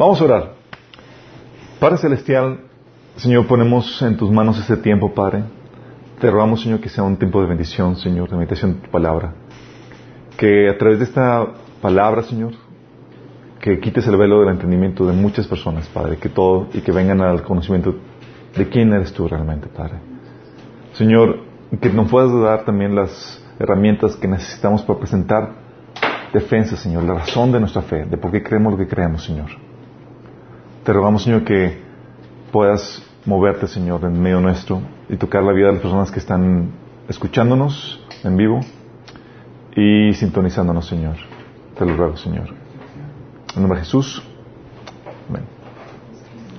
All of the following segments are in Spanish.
Vamos a orar. Padre Celestial, Señor, ponemos en tus manos este tiempo, Padre. Te rogamos, Señor, que sea un tiempo de bendición, Señor, de meditación de tu palabra. Que a través de esta palabra, Señor, que quites el velo del entendimiento de muchas personas, Padre, que todo y que vengan al conocimiento de quién eres tú realmente, Padre. Señor, que nos puedas dar también las herramientas que necesitamos para presentar defensa, Señor, la razón de nuestra fe, de por qué creemos lo que creemos, Señor. Te rogamos, Señor, que puedas moverte, Señor, en medio nuestro y tocar la vida de las personas que están escuchándonos en vivo y sintonizándonos, Señor. Te lo ruego, Señor. En nombre de Jesús.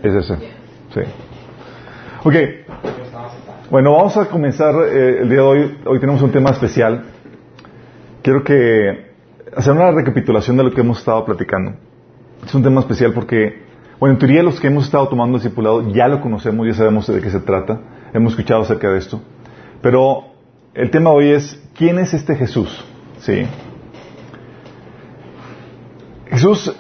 Es ese. Sí. Ok. Bueno, vamos a comenzar eh, el día de hoy. Hoy tenemos un tema especial. Quiero que hacer una recapitulación de lo que hemos estado platicando. Es un tema especial porque, bueno, en teoría los que hemos estado tomando discipulado ya lo conocemos, ya sabemos de qué se trata, hemos escuchado acerca de esto. Pero el tema hoy es, ¿quién es este Jesús? Sí. Jesús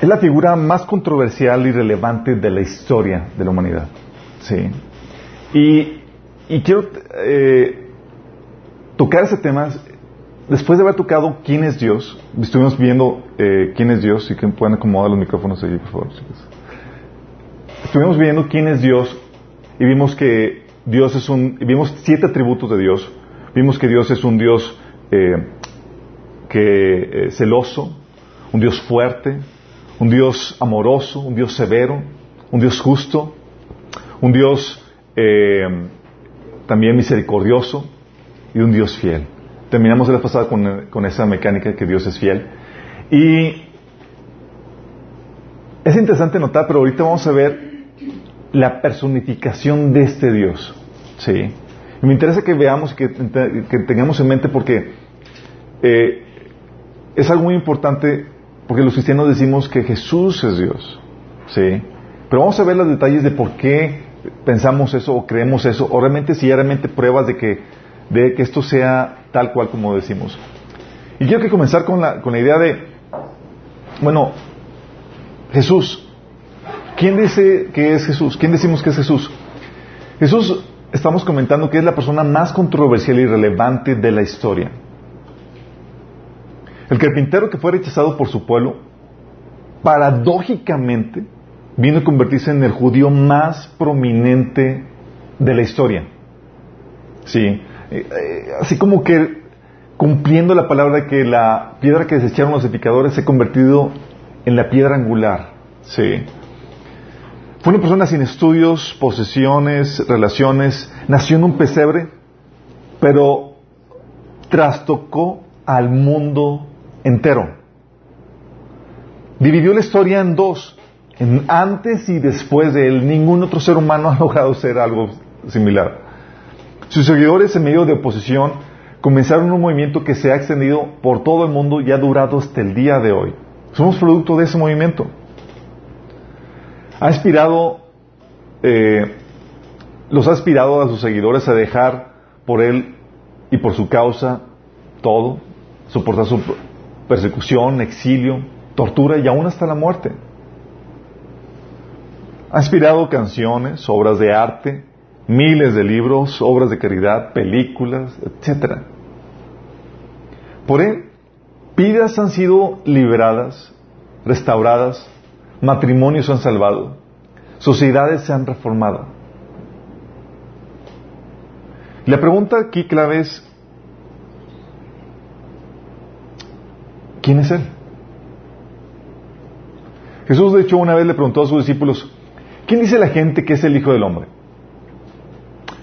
es la figura más controversial y relevante de la historia de la humanidad. Sí. Y, y quiero eh, tocar ese tema después de haber tocado quién es Dios. Estuvimos viendo eh, quién es Dios y que pueden acomodar los micrófonos allí, por favor. Chicos. Estuvimos viendo quién es Dios y vimos que Dios es un. Vimos siete atributos de Dios. Vimos que Dios es un Dios eh, que celoso, un Dios fuerte, un Dios amoroso, un Dios severo, un Dios justo, un Dios eh, también misericordioso y un Dios fiel. Terminamos la pasada con, con esa mecánica que Dios es fiel. Y es interesante notar, pero ahorita vamos a ver la personificación de este Dios. ¿sí? Me interesa que veamos, que, que tengamos en mente porque eh, es algo muy importante porque los cristianos decimos que Jesús es Dios. ¿Sí? Pero vamos a ver los detalles de por qué pensamos eso o creemos eso, o realmente si hay realmente pruebas de que, de que esto sea tal cual como decimos. Y quiero que comenzar con la, con la idea de, bueno, Jesús. ¿Quién dice que es Jesús? ¿Quién decimos que es Jesús? Jesús, estamos comentando que es la persona más controversial y relevante de la historia. El carpintero que fue rechazado por su pueblo, paradójicamente, vino a convertirse en el judío más prominente de la historia. Sí, así como que cumpliendo la palabra de que la piedra que desecharon los edificadores se ha convertido en la piedra angular. Sí. Fue una persona sin estudios, posesiones, relaciones, nació en un pesebre, pero trastocó al mundo entero. Dividió la historia en dos, en antes y después de él. Ningún otro ser humano ha logrado ser algo similar. Sus seguidores en medio de oposición comenzaron un movimiento que se ha extendido por todo el mundo y ha durado hasta el día de hoy. Somos producto de ese movimiento. Ha inspirado, eh, los ha inspirado a sus seguidores a dejar por él y por su causa todo, soportar su persecución, exilio, tortura y aún hasta la muerte. Ha inspirado canciones, obras de arte, miles de libros, obras de caridad, películas, etc. Por él, vidas han sido liberadas, restauradas, matrimonios se han salvado, sociedades se han reformado. La pregunta aquí clave es, ¿quién es Él? Jesús, de hecho, una vez le preguntó a sus discípulos, ¿quién dice la gente que es el Hijo del Hombre?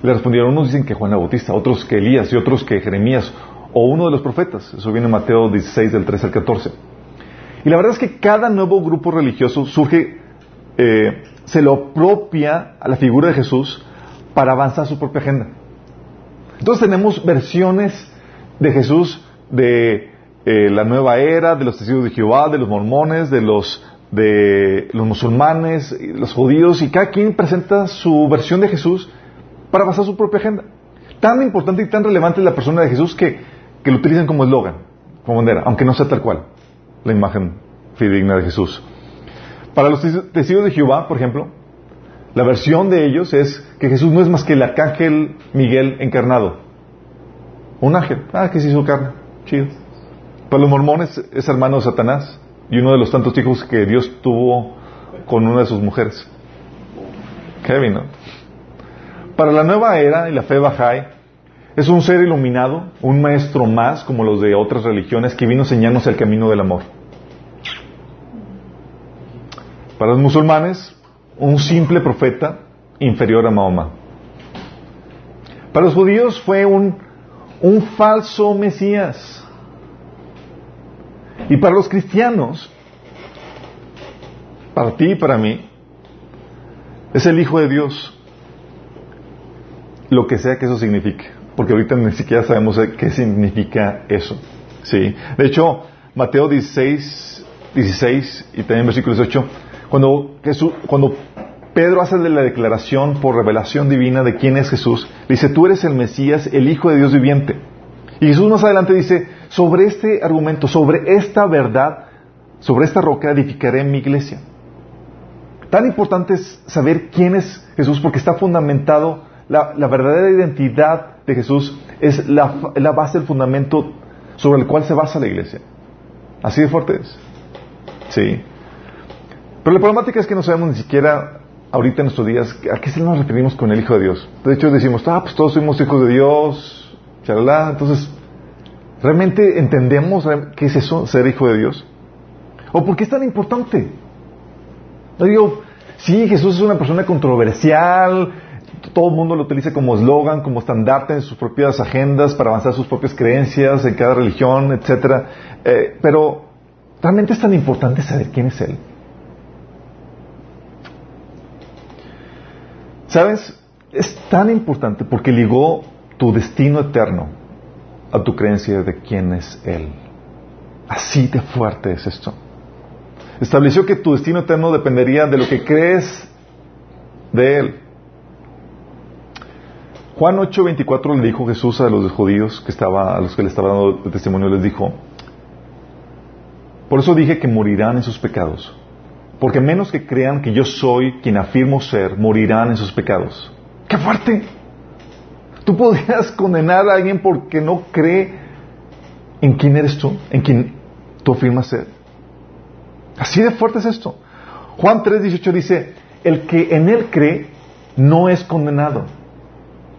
Le respondieron, unos dicen que Juan el Bautista, otros que Elías y otros que Jeremías o uno de los profetas. Eso viene en Mateo 16 del 13 al 14. Y la verdad es que cada nuevo grupo religioso surge, eh, se lo apropia a la figura de Jesús para avanzar su propia agenda. Entonces tenemos versiones de Jesús de eh, la nueva era, de los testigos de Jehová, de los mormones, de los de los musulmanes, los judíos, y cada quien presenta su versión de Jesús para basar su propia agenda. Tan importante y tan relevante es la persona de Jesús que, que lo utilizan como eslogan, como bandera, aunque no sea tal cual la imagen fidedigna de Jesús. Para los testigos de Jehová, por ejemplo, la versión de ellos es que Jesús no es más que el arcángel Miguel encarnado. Un ángel. Ah, que se hizo carne. Chido. Para los mormones es hermano de Satanás y uno de los tantos hijos que Dios tuvo con una de sus mujeres. Kevin, ¿no? Para la nueva era y la fe Bahá'í, es un ser iluminado, un maestro más, como los de otras religiones, que vino a enseñarnos el camino del amor. Para los musulmanes, un simple profeta inferior a Mahoma. Para los judíos fue un, un falso Mesías. Y para los cristianos, para ti y para mí, es el Hijo de Dios, lo que sea que eso signifique, porque ahorita ni siquiera sabemos qué significa eso. ¿sí? De hecho, Mateo 16, 16 y también versículo 18, cuando, Jesús, cuando Pedro hace la declaración por revelación divina de quién es Jesús, dice, tú eres el Mesías, el Hijo de Dios viviente. Y Jesús más adelante dice, sobre este argumento, sobre esta verdad, sobre esta roca edificaré mi iglesia. Tan importante es saber quién es Jesús porque está fundamentado, la, verdadera identidad de Jesús es la, la, base, el fundamento sobre el cual se basa la iglesia. Así de fuerte es. Sí. Pero la problemática es que no sabemos ni siquiera ahorita en nuestros días a qué se nos referimos con el Hijo de Dios. De hecho decimos, ah, pues todos somos hijos de Dios, charalá. Entonces, ¿realmente entendemos qué es eso, ser hijo de Dios? ¿O por qué es tan importante? No digo, sí, Jesús es una persona controversial, todo el mundo lo utiliza como eslogan, como estandarte en sus propias agendas para avanzar sus propias creencias en cada religión, etcétera. Eh, pero realmente es tan importante saber quién es Él. ¿Sabes? Es tan importante porque ligó tu destino eterno a tu creencia de quién es Él. Así de fuerte es esto. Estableció que tu destino eterno dependería de lo que crees de Él. Juan 8:24 le dijo Jesús a los judíos que estaba, a los que le estaba dando testimonio, les dijo, por eso dije que morirán en sus pecados, porque menos que crean que yo soy quien afirmo ser, morirán en sus pecados. ¡Qué fuerte! Tú podrías condenar a alguien porque no cree en quién eres tú, en quien tú afirmas ser. Así de fuerte es esto. Juan 3:18 dice, el que en él cree no es condenado,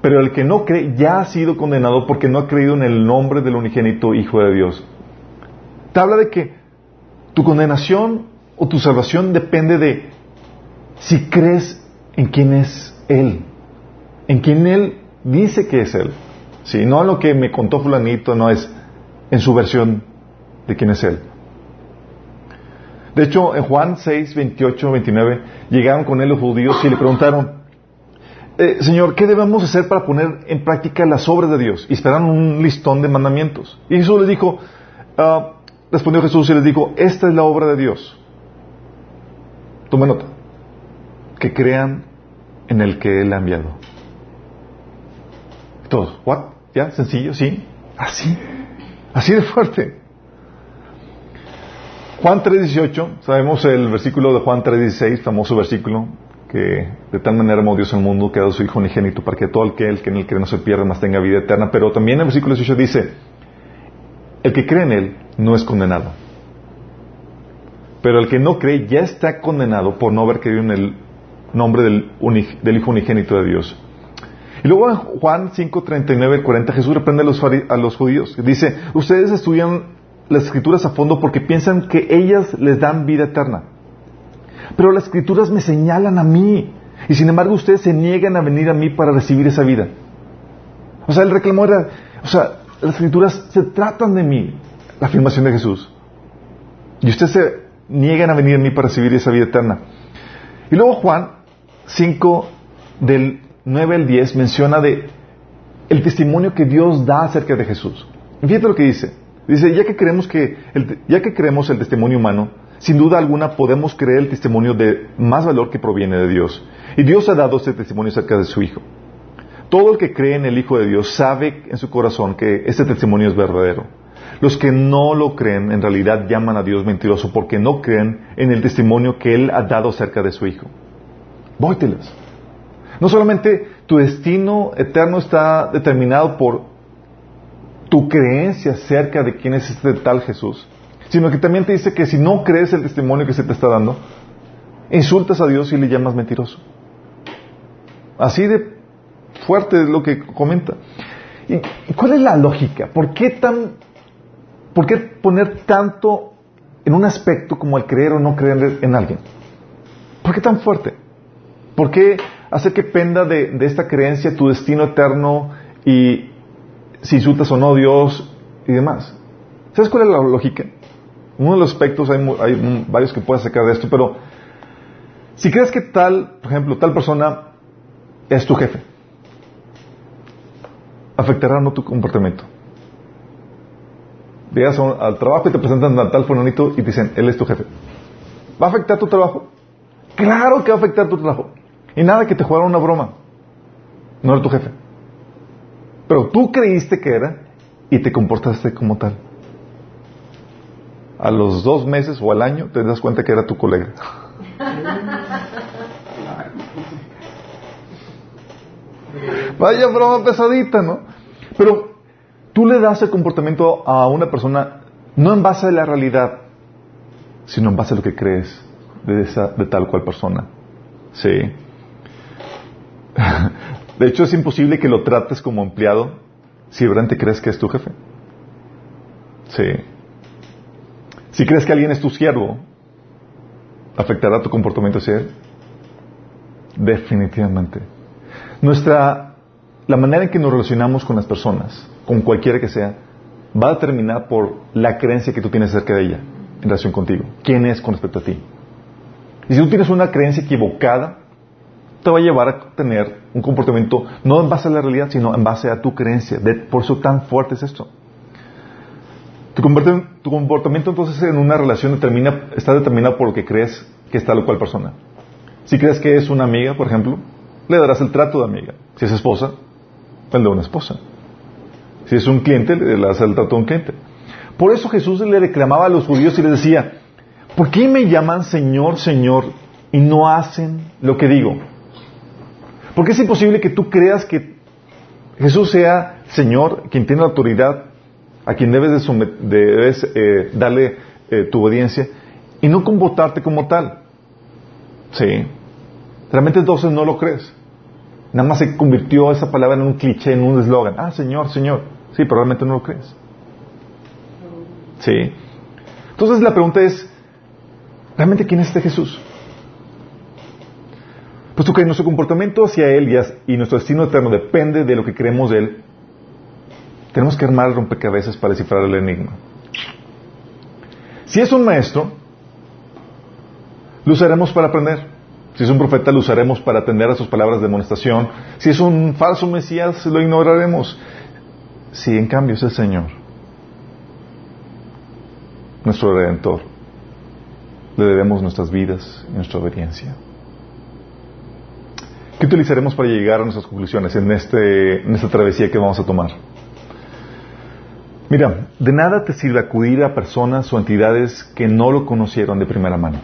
pero el que no cree ya ha sido condenado porque no ha creído en el nombre del unigénito Hijo de Dios. Te habla de que tu condenación o tu salvación depende de si crees en quién es Él, en quién Él dice que es Él. Si no en lo que me contó fulanito, no es en su versión de quién es Él. De hecho, en Juan 6, 28, 29, llegaron con él los judíos y le preguntaron, eh, Señor, ¿qué debemos hacer para poner en práctica las obras de Dios? Y esperaron un listón de mandamientos. Y Jesús les dijo, ah, respondió Jesús y les dijo, esta es la obra de Dios. Tome nota. Que crean en el que Él ha enviado. Todos, ¿what? ¿Ya? ¿Sencillo? ¿Sí? Así. Así de fuerte. Juan 3.18, sabemos el versículo de Juan 3.16, famoso versículo, que de tal manera amó Dios al mundo que ha dado su Hijo unigénito para que todo el que, en el que no se pierda más tenga vida eterna. Pero también el versículo 18 dice, el que cree en Él no es condenado. Pero el que no cree ya está condenado por no haber creído en el nombre del, Hijo unigénito de Dios. Y luego en Juan 5, 39 40 Jesús reprende a los, a los judíos. Dice, ustedes estudian las escrituras a fondo porque piensan que ellas les dan vida eterna. Pero las escrituras me señalan a mí. Y sin embargo ustedes se niegan a venir a mí para recibir esa vida. O sea, el reclamo era, o sea, las escrituras se tratan de mí, la afirmación de Jesús. Y ustedes se niegan a venir a mí para recibir esa vida eterna. Y luego Juan 5 del 9 al 10 menciona de el testimonio que Dios da acerca de Jesús. Fíjate lo que dice. Dice, ya que creemos que el, ya que creemos el testimonio humano, sin duda alguna podemos creer el testimonio de más valor que proviene de Dios. Y Dios ha dado este testimonio acerca de su Hijo. Todo el que cree en el Hijo de Dios sabe en su corazón que este testimonio es verdadero. Los que no lo creen en realidad llaman a Dios mentiroso porque no creen en el testimonio que Él ha dado acerca de su Hijo. Vóyteles. No solamente tu destino eterno está determinado por tu creencia acerca de quién es este tal Jesús, sino que también te dice que si no crees el testimonio que se te está dando, insultas a Dios y le llamas mentiroso. Así de fuerte es lo que comenta. ¿Y cuál es la lógica? ¿Por qué, tan, ¿Por qué poner tanto en un aspecto como el creer o no creer en alguien? ¿Por qué tan fuerte? ¿Por qué hacer que penda de, esta creencia tu destino eterno y si insultas o no a Dios y demás? ¿Sabes cuál es la lógica? Uno de los aspectos, hay, hay varios que puedes sacar de esto, pero si crees que tal, por ejemplo, tal persona es tu jefe, afectará no tu comportamiento. Llegas al trabajo y te presentan a tal fulanito y te dicen, él es tu jefe. ¿Va a afectar tu trabajo? Claro que va a afectar tu trabajo. Y nada que te jugara una broma. No era tu jefe. Pero tú creíste que era y te comportaste como tal. A los dos meses o al año te das cuenta que era tu colega. Vaya broma pesadita, ¿no? Pero tú le das el comportamiento a una persona no en base a la realidad, sino en base a lo que crees de, esa, de tal cual persona. Sí. De hecho, es imposible que lo trates como empleado si realmente crees que es tu jefe. Sí. Si crees que alguien es tu siervo, ¿afectará tu comportamiento hacia él? Definitivamente. Nuestra, la manera en que nos relacionamos con las personas, con cualquiera que sea, va a determinar por la creencia que tú tienes acerca de ella en relación contigo. ¿Quién es con respecto a ti? Y si tú tienes una creencia equivocada, te va a llevar a tener un comportamiento no en base a la realidad, sino en base a tu creencia. por eso tan fuerte es esto. Tu, comportamiento entonces en una relación determina, está determinado por lo que crees que está la cual persona. Si crees que es una amiga, por ejemplo, le darás el trato de amiga. Si es esposa, el de una esposa. Si es un cliente, le darás el trato de un cliente. Por eso Jesús le reclamaba a los judíos y les decía, ¿por qué me llaman Señor, Señor y no hacen lo que digo? Porque es imposible que tú creas que Jesús sea Señor, quien tiene la autoridad, a quien debes, de eh, darle eh, tu obediencia, y no comportarte como tal. Sí. Realmente entonces no lo crees. Nada más se convirtió esa palabra en un cliché, en un eslogan. Ah, Señor, Señor. Sí, pero realmente no lo crees. Sí. Entonces la pregunta es, ¿realmente quién es este Jesús? Puesto que nuestro comportamiento hacia Él y, nuestro destino eterno depende de lo que creemos de Él, tenemos que armar el rompecabezas para descifrar el enigma. Si es un maestro, lo usaremos para aprender. Si es un profeta, lo usaremos para atender a sus palabras de amonestación. Si es un falso Mesías, lo ignoraremos. Si en cambio es el Señor, nuestro Redentor, le debemos nuestras vidas y nuestra obediencia. ¿Qué utilizaremos para llegar a nuestras conclusiones en, este, en esta travesía que vamos a tomar? Mira, de nada te sirve acudir a personas o entidades que no lo conocieron de primera mano.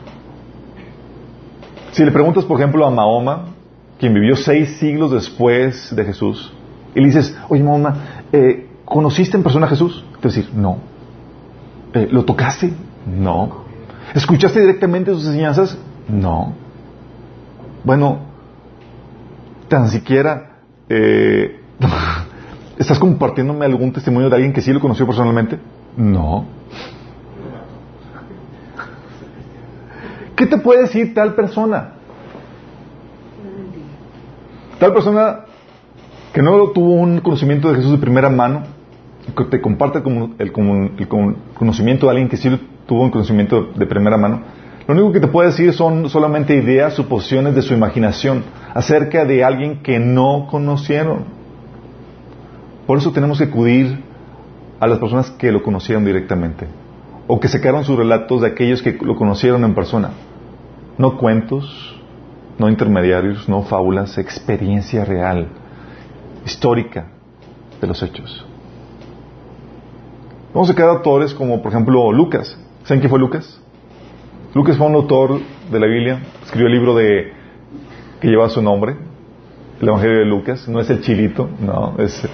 Si le preguntas, por ejemplo, a Mahoma, quien vivió seis siglos después de Jesús, y le dices, oye Mahoma, eh, ¿conociste en persona a Jesús? Te va a decir, no. Eh, ¿Lo tocaste? No. ¿Escuchaste directamente sus enseñanzas? No. Bueno, tan siquiera eh, estás compartiéndome algún testimonio de alguien que sí lo conoció personalmente? No. ¿Qué te puede decir tal persona? Tal persona que no tuvo un conocimiento de Jesús de primera mano, que te comparte el, el, conocimiento de alguien que sí tuvo un conocimiento de primera mano, lo único que te puede decir son solamente ideas, suposiciones de su imaginación acerca de alguien que no conocieron. Por eso tenemos que acudir a las personas que lo conocieron directamente o que sacaron sus relatos de aquellos que lo conocieron en persona. No cuentos, no intermediarios, no fábulas, experiencia real, histórica de los hechos. Vamos a sacar autores como, por ejemplo, Lucas. ¿Saben quién fue Lucas? Lucas fue un autor de la Biblia, escribió el libro de que lleva su nombre, el Evangelio de Lucas, no es el chilito, no, es,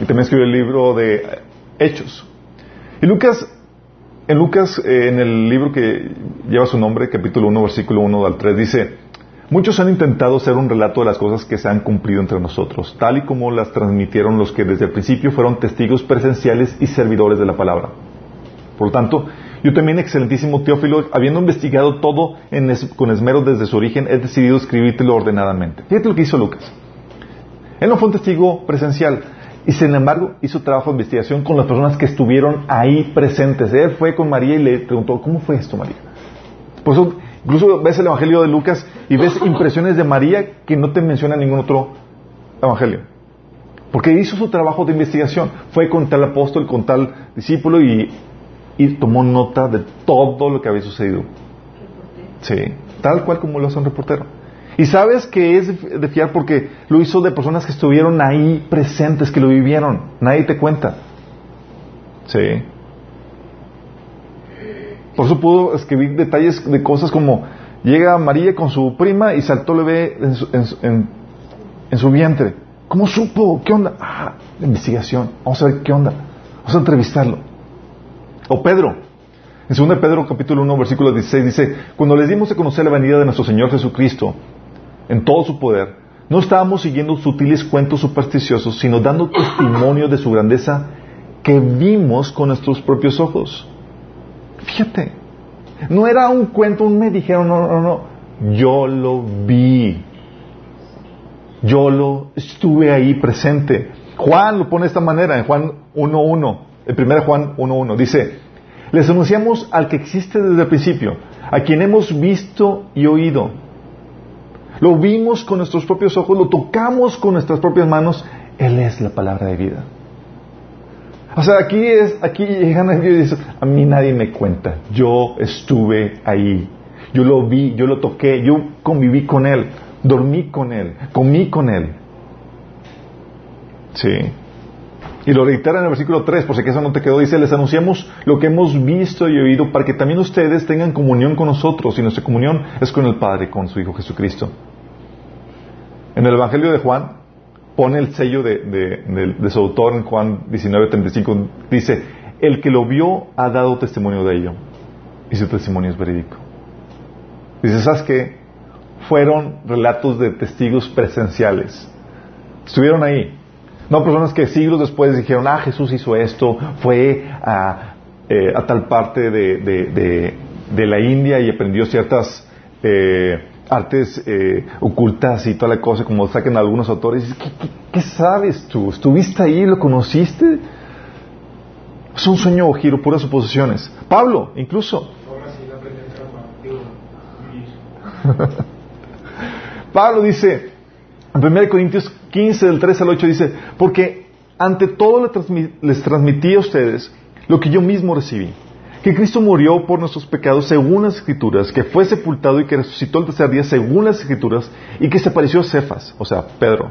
y también escribió el libro de Hechos. Y Lucas, en Lucas, eh, en el libro que lleva su nombre, capítulo 1, versículo 1 al 3, dice, muchos han intentado hacer un relato de las cosas que se han cumplido entre nosotros, tal y como las transmitieron los que desde el principio fueron testigos presenciales y servidores de la palabra. Por lo tanto, yo también, excelentísimo Teófilo, habiendo investigado todo con esmero desde su origen, he decidido escribírtelo ordenadamente. Fíjate lo que hizo Lucas. Él no fue un testigo presencial y sin embargo hizo trabajo de investigación con las personas que estuvieron ahí presentes. Él fue con María y le preguntó, ¿cómo fue esto, María? Por eso, incluso ves el Evangelio de Lucas y ves impresiones de María que no te menciona ningún otro Evangelio. Porque hizo su trabajo de investigación. Fue con tal apóstol, con tal discípulo y y tomó nota de todo lo que había sucedido. Sí, tal cual como lo hace un reportero. Y sabes que es de fiar porque lo hizo de personas que estuvieron ahí presentes, que lo vivieron. Nadie te cuenta. Sí. Por eso pudo escribir detalles de cosas como llega María con su prima y saltó el bebé en su, en su vientre. ¿Cómo supo? ¿Qué onda? Ah, investigación. Vamos a ver qué onda. Vamos a entrevistarlo. O Pedro. En 2 Pedro capítulo 1 versículo 16 dice, cuando les dimos a conocer la venida de nuestro Señor Jesucristo en todo su poder, no estábamos siguiendo sutiles cuentos supersticiosos, sino dando testimonio de su grandeza que vimos con nuestros propios ojos. Fíjate, no era un cuento, un me dijeron, no, no, no, yo lo vi. Yo lo estuve ahí presente. Juan lo pone de esta manera en Juan 1.1 el 1 Juan 1.1, dice, les anunciamos al que existe desde el principio, a quien hemos visto y oído. Lo vimos con nuestros propios ojos, lo tocamos con nuestras propias manos. Él es la palabra de vida. O sea, aquí es, aquí llegan a Dios y dicen, a mí nadie me cuenta. Yo estuve ahí. Yo lo vi, yo lo toqué, yo conviví con Él, dormí con Él, comí con Él. Sí. Y lo reitera en el versículo 3, por si eso no te quedó, dice, les anunciamos lo que hemos visto y oído para que también ustedes tengan comunión con nosotros y nuestra comunión es con el Padre, con su Hijo Jesucristo. En el Evangelio de Juan pone el sello de, su autor en Juan 19:35, dice, el que lo vio ha dado testimonio de ello y su testimonio es verídico. Dice, ¿sabes qué? Fueron relatos de testigos presenciales. Estuvieron ahí, no personas que siglos después dijeron, ah, Jesús hizo esto, fue a, eh, tal parte de, la India y aprendió ciertas eh, artes eh, ocultas y toda la cosa, como saquen algunos autores. ¿Qué, sabes tú? ¿Estuviste ahí? ¿Lo conociste? Es un sueño o giro, puras suposiciones. Pablo, incluso. Pablo dice, en 1 Corintios 15, del 3 al 8 dice, porque ante todo les transmití a ustedes lo que yo mismo recibí, que Cristo murió por nuestros pecados según las Escrituras, que fue sepultado y que resucitó el tercer día según las Escrituras, y que se apareció a Cefas, o sea, Pedro.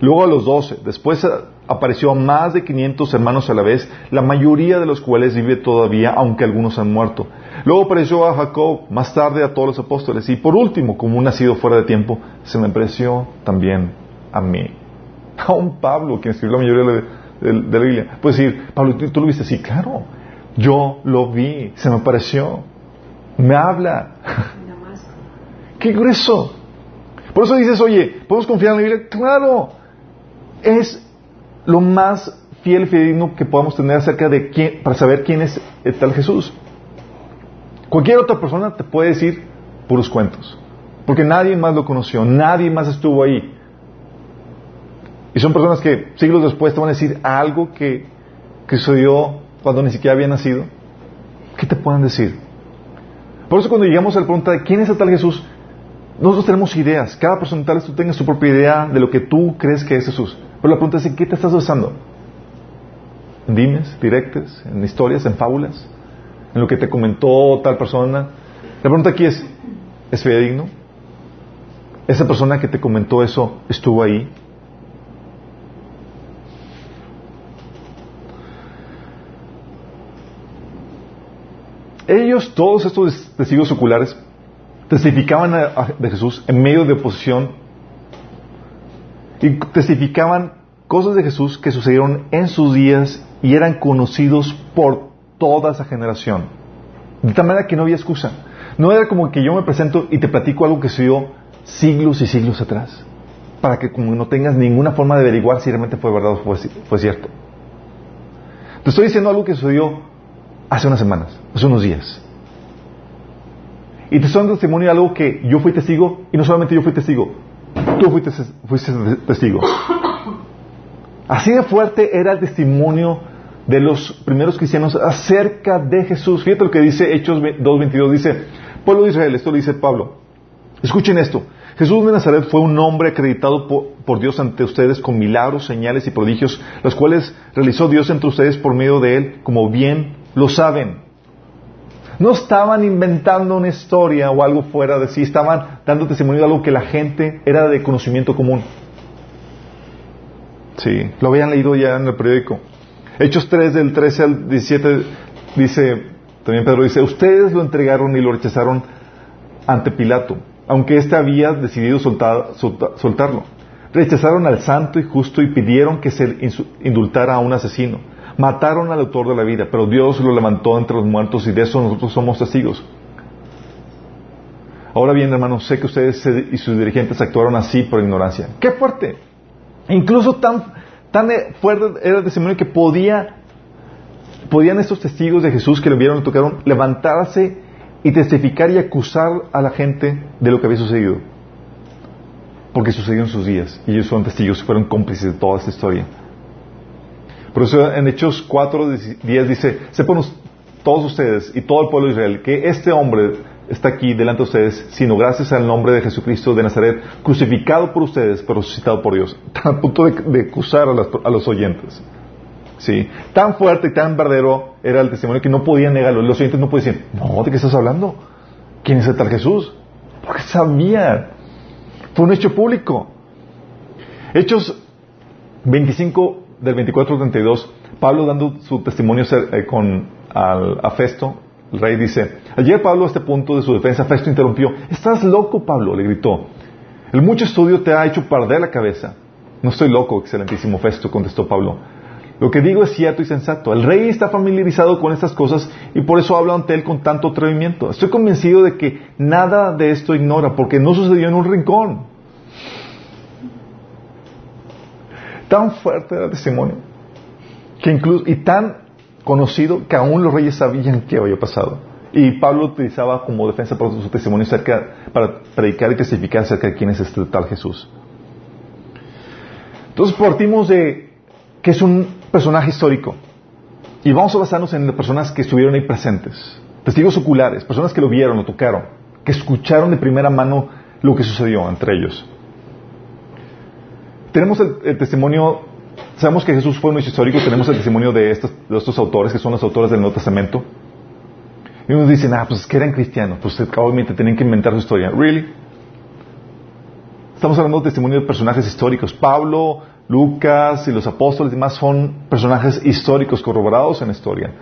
Luego a los doce, después apareció a más de 500 hermanos a la vez, la mayoría de los cuales vive todavía, aunque algunos han muerto. Luego apareció a Jacob, más tarde a todos los apóstoles, y por último, como un nacido fuera de tiempo, se me apareció también a mí. un Pablo, quien escribió la mayoría de, la Biblia, puede decir, Pablo, ¿tú, lo viste? Sí, claro. Yo lo vi, se me apareció. Me habla. ¡Qué grueso! Por eso dices, oye, ¿podemos confiar en la Biblia? Claro. Es lo más fiel y fidedigno que podamos tener acerca de quién, para saber quién es el tal Jesús. Cualquier otra persona te puede decir puros cuentos. Porque nadie más lo conoció, nadie más estuvo ahí. Y son personas que siglos después te van a decir algo que, que sucedió cuando ni siquiera había nacido. ¿Qué te pueden decir? Por eso cuando llegamos a la pregunta de quién es el tal Jesús, nosotros tenemos ideas. Cada persona tal vez tú tengas su propia idea de lo que tú crees que es Jesús. Pero la pregunta es ¿en qué te estás usando? ¿En dimes, directes, en historias, en fábulas? ¿En lo que te comentó tal persona? La pregunta aquí es, ¿es fidedigno? ¿Esa persona que te comentó eso estuvo ahí? Ellos, todos estos testigos oculares, testificaban de Jesús en medio de oposición y testificaban cosas de Jesús que sucedieron en sus días y eran conocidos por toda esa generación. De tal manera que no había excusa. No era como que yo me presento y te platico algo que sucedió siglos y siglos atrás, para que como no tengas ninguna forma de averiguar si realmente fue verdad o fue, cierto. Te estoy diciendo algo que sucedió hace unas semanas, hace unos días. Y te estoy dando testimonio de algo que yo fui testigo, y no solamente yo fui testigo, tú fuiste, testigo. Así de fuerte era el testimonio de los primeros cristianos acerca de Jesús. Fíjate lo que dice Hechos 2.22, dice, pueblo de Israel, esto lo dice Pablo. Escuchen esto. Jesús de Nazaret fue un hombre acreditado por, Dios ante ustedes con milagros, señales y prodigios, los cuales realizó Dios entre ustedes por medio de él, como bien lo saben. No estaban inventando una historia o algo fuera de sí, estaban dando testimonio de algo que la gente era de conocimiento común. Sí, lo habían leído ya en el periódico. Hechos 3 del 13 al 17 dice, también Pedro dice, ustedes lo entregaron y lo rechazaron ante Pilato, aunque éste había decidido soltarlo. Rechazaron al santo y justo y pidieron que se indultara a un asesino. Mataron al autor de la vida, pero Dios lo levantó entre los muertos y de eso nosotros somos testigos. Ahora bien, hermanos, sé que ustedes y sus dirigentes actuaron así por ignorancia. ¡Qué fuerte! Incluso tan, tan fuerte era el testimonio que podía, podían estos testigos de Jesús que lo vieron y tocaron levantarse y testificar y acusar a la gente de lo que había sucedido. Porque sucedió en sus días y ellos fueron testigos fueron cómplices de toda esta historia. Por eso en Hechos 4, 10 dice, sepan todos ustedes y todo el pueblo de Israel que este hombre está aquí delante de ustedes, sino gracias al nombre de Jesucristo de Nazaret, crucificado por ustedes, pero resucitado por Dios. Tan a punto de, acusar a, los oyentes. ¿Sí? Tan fuerte y tan verdadero era el testimonio que no podían negarlo. Los oyentes no podían decir, no, ¿de qué estás hablando? ¿Quién es el tal Jesús? Porque sabían. Fue un hecho público. Hechos 25 del 24 al 32, Pablo dando su testimonio eh, con, a Festo, el rey dice, ayer Pablo a este punto de su defensa, Festo interrumpió, estás loco Pablo, le gritó, el mucho estudio te ha hecho perder la cabeza. No estoy loco, excelentísimo Festo, contestó Pablo. Lo que digo es cierto y sensato. El rey está familiarizado con estas cosas y por eso hablo ante él con tanto atrevimiento. Estoy convencido de que nada de esto ignora porque no sucedió en un rincón. Tan fuerte era el testimonio que incluso, y tan conocido que aún los reyes sabían qué había pasado. Y Pablo utilizaba como defensa por su testimonio acerca, para predicar y testificar acerca de quién es este tal Jesús. Entonces partimos de que es un personaje histórico. Y vamos a basarnos en las personas que estuvieron ahí presentes. Testigos oculares, personas que lo vieron, lo tocaron, que escucharon de primera mano lo que sucedió entre ellos. Tenemos el testimonio Sabemos que Jesús fue un hecho histórico, tenemos el testimonio de estos, de estos autores, que son los autores del Nuevo Testamento. Y unos dicen, ah, pues es que eran cristianos, pues obviamente tenían que inventar su historia. ¿Really? Estamos hablando de testimonio de personajes históricos. Pablo, Lucas y los apóstoles y demás son personajes históricos corroborados en la historia.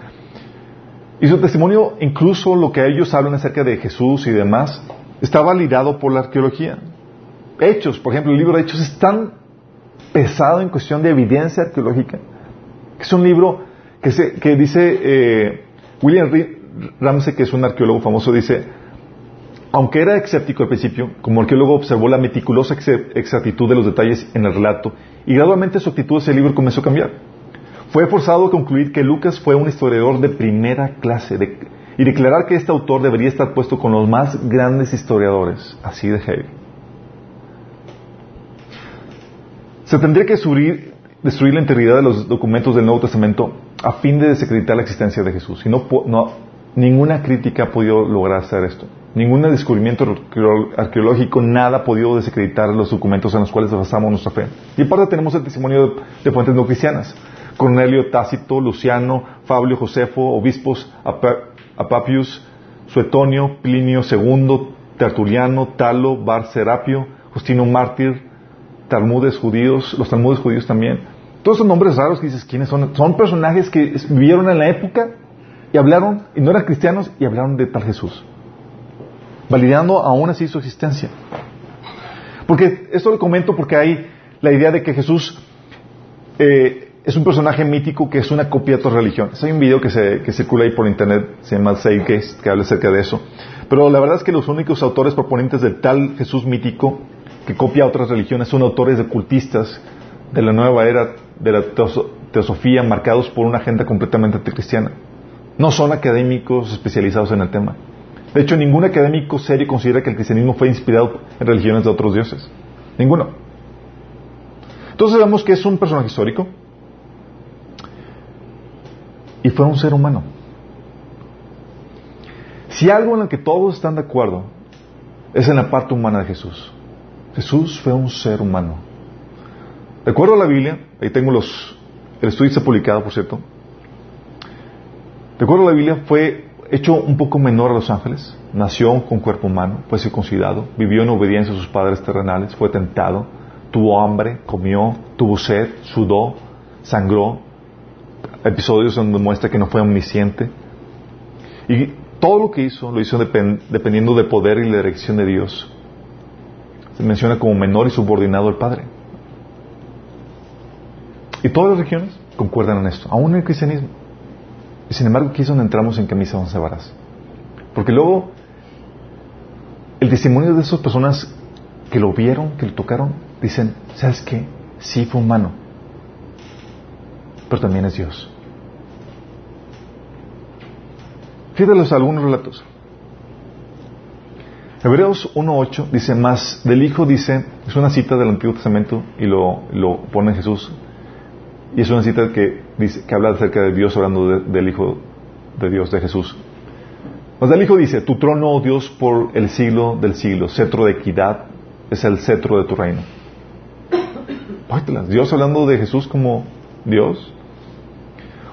Y su testimonio, incluso lo que ellos hablan acerca de Jesús y demás, está validado por la arqueología. Hechos, por ejemplo, el libro de Hechos es tan pesado en cuestión de evidencia arqueológica. Es un libro que, se, que dice, eh, William Ramsey, que es un arqueólogo famoso, dice, aunque era escéptico al principio, como arqueólogo observó la meticulosa exactitud de los detalles en el relato y gradualmente su actitud hacia el libro comenzó a cambiar. Fue forzado a concluir que Lucas fue un historiador de primera clase y declarar que este autor debería estar puesto con los más grandes historiadores, así de heavy. Se tendría que destruir, destruir la integridad de los documentos del Nuevo Testamento a fin de desacreditar la existencia de Jesús. Y no, ninguna crítica ha podido lograr hacer esto. Ningún descubrimiento arqueológico, nada ha podido desacreditar los documentos en los cuales basamos nuestra fe. Y aparte tenemos el testimonio de, fuentes no cristianas. Cornelio, Tácito, Luciano, Fabio, Josefo, obispos, Apapius, Suetonio, Plinio II, Tertuliano, Talo, Bar Serapio, Justino Mártir, talmudes judíos, los talmudes judíos también. Todos esos nombres raros que dices, ¿quiénes son? Son personajes que vivieron en la época y hablaron, y no eran cristianos, y hablaron de tal Jesús, validando aún así su existencia. Porque esto lo comento porque hay la idea de que Jesús eh, es un personaje mítico que es una copia de otras religiones. Hay un video que, se, circula ahí por internet, se llama Zeitgeist, que habla acerca de eso. Pero la verdad es que los únicos autores proponentes del tal Jesús mítico que copia a otras religiones son autores de cultistas de la nueva era de la teosofía marcados por una agenda completamente anticristiana. No son académicos especializados en el tema. De hecho, ningún académico serio considera que el cristianismo fue inspirado en religiones de otros dioses. Ninguno. Entonces vemos que es un personaje histórico y fue un ser humano. Si algo en el que todos están de acuerdo es en la parte humana de Jesús. Jesús fue un ser humano. De acuerdo a la Biblia, ahí tengo los, el estudio está publicado, por cierto. De acuerdo a la Biblia, fue hecho un poco menor a los ángeles, nació con cuerpo humano, fue circuncidado, vivió en obediencia a sus padres terrenales, fue tentado, tuvo hambre, comió, tuvo sed, sudó, sangró. Episodios donde muestra que no fue omnisciente. Y todo lo que hizo, lo hizo dependiendo del poder y la dirección de Dios. Se menciona como menor y subordinado al Padre. Y todas las religiones concuerdan en esto, aún el cristianismo. Y sin embargo, aquí es donde entramos en camisa once varas. Porque luego, el testimonio de esas personas que lo vieron, que lo tocaron, dicen, ¿sabes qué? Sí fue humano, pero también es Dios. Fíjate algunos relatos. Hebreos 1.8 dice más, del Hijo dice, es una cita del Antiguo Testamento y lo, lo pone Jesús y es una cita que, dice, que habla acerca de Dios hablando del Hijo de Dios, de Jesús. Mas el Hijo dice, tu trono, oh Dios, por el siglo del siglo, cetro de equidad es el cetro de tu reino. Dios hablando de Jesús como Dios.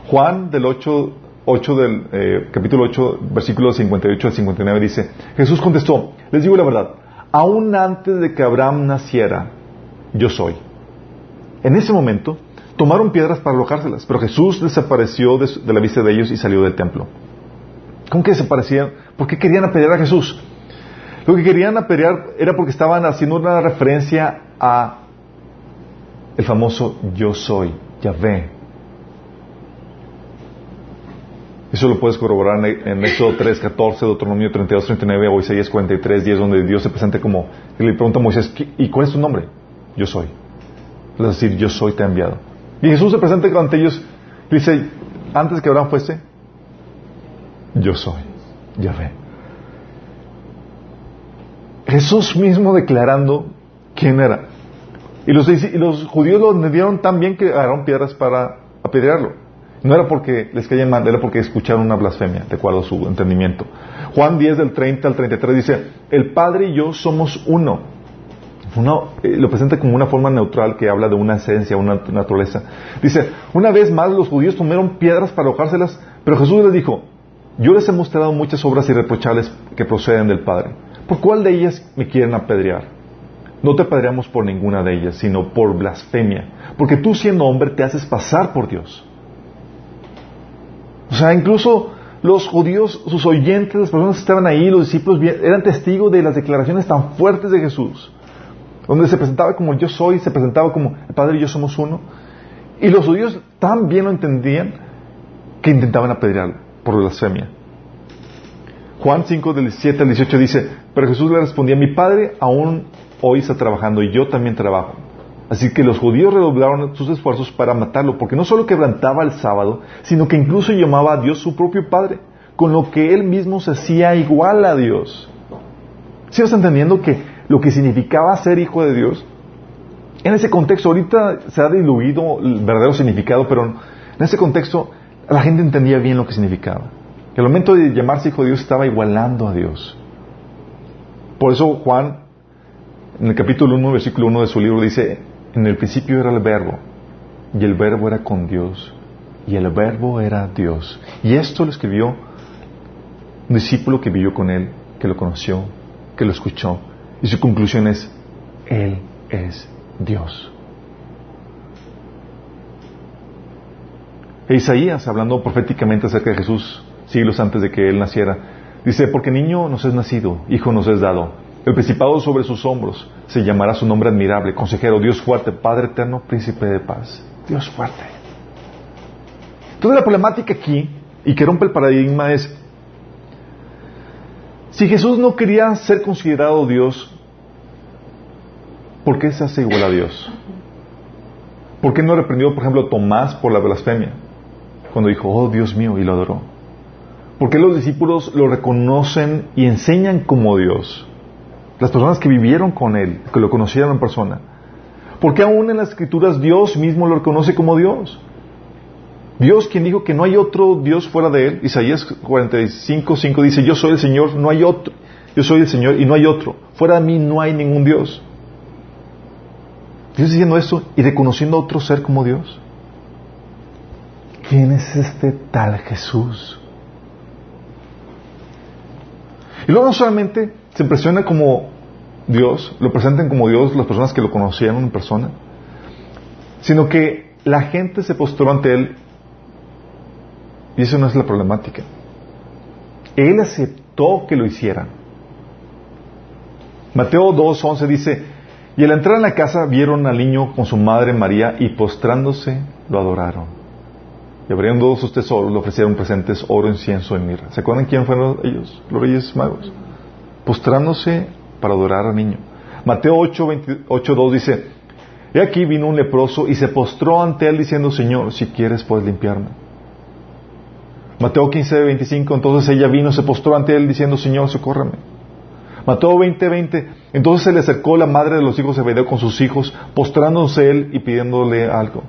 Juan del 8, 8 del eh, capítulo 8, versículos 58 al 59 dice, Jesús contestó, les digo la verdad, aún antes de que Abraham naciera, yo soy. En ese momento, tomaron piedras para alojárselas, pero Jesús desapareció de, la vista de ellos y salió del templo. ¿Cómo que desaparecían? ¿Por qué querían apedrear a Jesús? Lo que querían apedrear era porque estaban haciendo una referencia a el famoso yo soy, Yahvé. Eso lo puedes corroborar en Éxodo 3, 14, Deuteronomio 32, 39 o Isaías 43, 10, donde Dios se presenta como, y le pregunta a Moisés, ¿y cuál es tu nombre? Yo soy. Es decir, yo soy te he enviado. Y Jesús se presenta ante ellos y dice, antes que Abraham fuese, yo soy, Yahvé. Jesús mismo declarando quién era. Y los, los judíos lo entendieron tan bien que agarraron piedras para apedrearlo. No era porque les caían mal, era porque escucharon una blasfemia, de acuerdo a su entendimiento. Juan 10 del 30 al 33 dice, el Padre y yo somos uno. Eh, lo presenta como una forma neutral que habla de una esencia, una naturaleza. Dice, una vez más los judíos tomaron piedras para arrojárselas, pero Jesús les dijo, yo les he mostrado muchas obras irreprochables que proceden del Padre. ¿Por cuál de ellas me quieren apedrear? No te apedreamos por ninguna de ellas, sino por blasfemia, porque tú siendo hombre te haces pasar por Dios. O sea, incluso los judíos, sus oyentes, las personas que estaban ahí, los discípulos, eran testigos de las declaraciones tan fuertes de Jesús donde se presentaba como yo soy, se presentaba como el Padre y yo somos uno. Y los judíos tan bien lo entendían que intentaban apedrearlo por blasfemia. Juan 5, del 17 al 18 dice, pero Jesús le respondía, mi Padre aún hoy está trabajando y yo también trabajo. Así que los judíos redoblaron sus esfuerzos para matarlo, porque no solo quebrantaba el sábado, sino que incluso llamaba a Dios su propio Padre, con lo que él mismo se hacía igual a Dios. ¿Sí vas entendiendo que lo que significaba ser hijo de Dios. En ese contexto, ahorita se ha diluido el verdadero significado, pero en ese contexto la gente entendía bien lo que significaba. Al momento de llamarse hijo de Dios estaba igualando a Dios. Por eso Juan, en el capítulo 1, versículo 1 de su libro, dice, en el principio era el verbo, y el verbo era con Dios, y el verbo era Dios. Y esto lo escribió un discípulo que vivió con él, que lo conoció, que lo escuchó, y su conclusión es, Él es Dios. E Isaías, hablando proféticamente acerca de Jesús, siglos antes de que él naciera. Dice, porque niño nos es nacido, hijo nos es dado. El principado sobre sus hombros se llamará su nombre admirable, consejero, Dios fuerte, Padre eterno, príncipe de paz. Dios fuerte. Entonces la problemática aquí, y que rompe el paradigma, es, si Jesús no quería ser considerado Dios, ¿por qué se hace igual a Dios? ¿Por qué no reprendió, por ejemplo, a Tomás por la blasfemia? Cuando dijo, oh Dios mío, y lo adoró. ¿Por qué los discípulos lo reconocen y enseñan como Dios? Las personas que vivieron con Él, que lo conocieron en persona. ¿Por qué aún en las escrituras Dios mismo lo reconoce como Dios? Dios quien dijo que no hay otro Dios fuera de Él. Isaías 45, 5 dice, yo soy el Señor, no hay otro. Yo soy el Señor y no hay otro. Fuera de mí no hay ningún Dios. Dios diciendo esto y reconociendo a otro ser como Dios. ¿Quién es este tal Jesús? Y luego no solamente se impresiona como Dios, lo presentan como Dios las personas que lo conocieron en persona, sino que la gente se postró ante Él y eso no es la problemática. Él aceptó que lo hicieran. Mateo 2.11 dice, y al entrar en la casa vieron al niño con su madre María y postrándose lo adoraron. Y abriendo sus tesoros le ofrecieron presentes oro, incienso y mirra. ¿Se acuerdan quién fueron ellos? Los reyes magos. Postrándose para adorar al niño. Mateo 8.2 dice, He aquí vino un leproso y se postró ante él diciendo, Señor, si quieres puedes limpiarme. Mateo 15.25, entonces ella vino, se postró ante él diciendo, Señor, socórrame. Mateo 20:20. Entonces se le acercó la madre de los hijos de Zebedeo con sus hijos, postrándose él y pidiéndole algo.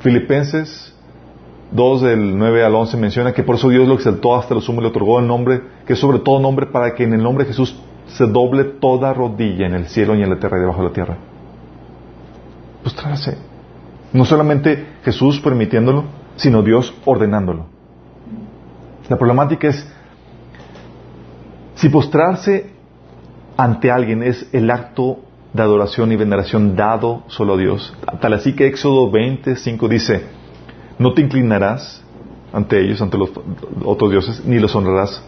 Filipenses 2 del 9 al 11 menciona que por eso Dios lo exaltó hasta lo sumo y le otorgó el nombre, que es sobre todo nombre, para que en el nombre de Jesús se doble toda rodilla en el cielo y en la tierra y debajo de la tierra. Postrarse. No solamente Jesús permitiéndolo, sino Dios ordenándolo. La problemática es si postrarse ante alguien es el acto de adoración y veneración dado solo a Dios, tal así que Éxodo 25 dice, no te inclinarás ante ellos, ante los otros dioses, ni los honrarás,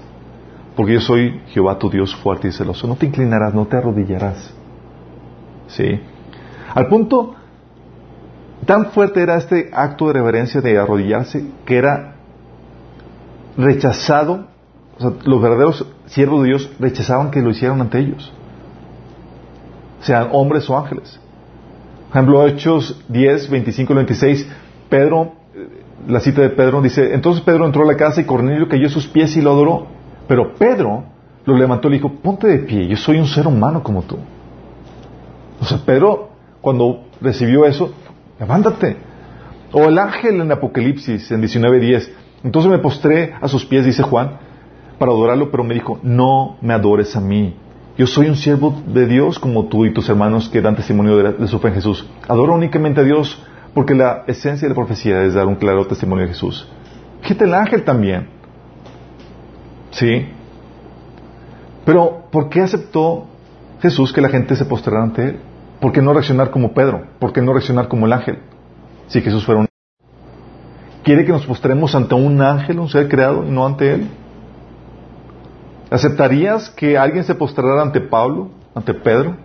porque yo soy Jehová tu Dios fuerte y celoso. No te inclinarás, no te arrodillarás. ¿Sí? Al punto, tan fuerte era este acto de reverencia de arrodillarse que era rechazado o sea, los verdaderos siervos de Dios rechazaban que lo hicieran ante ellos, sean hombres o ángeles. Por ejemplo, Hechos 10, 25 y 26, Pedro, la cita de Pedro dice, entonces Pedro entró a la casa y Cornelio cayó a sus pies y lo adoró. Pero Pedro lo levantó y le dijo, ponte de pie, yo soy un ser humano como tú. O sea, Pedro, cuando recibió eso, levántate. O el ángel en Apocalipsis, en 19.10, entonces me postré a sus pies, dice Juan, para adorarlo, pero me dijo, no me adores a mí. Yo soy un siervo de Dios como tú y tus hermanos que dan testimonio de, su fe en Jesús. Adoro únicamente a Dios porque la esencia de la profecía es dar un claro testimonio de Jesús. Fíjate el ángel también. ¿Sí? Pero, ¿por qué aceptó Jesús que la gente se postrara ante él? ¿Por qué no reaccionar como Pedro? ¿Por qué no reaccionar como el ángel? Si Jesús fuera un... ¿Quiere que nos postremos ante un ángel, un ser creado, y no ante él? ¿Aceptarías que alguien se postrara ante Pablo, ante Pedro,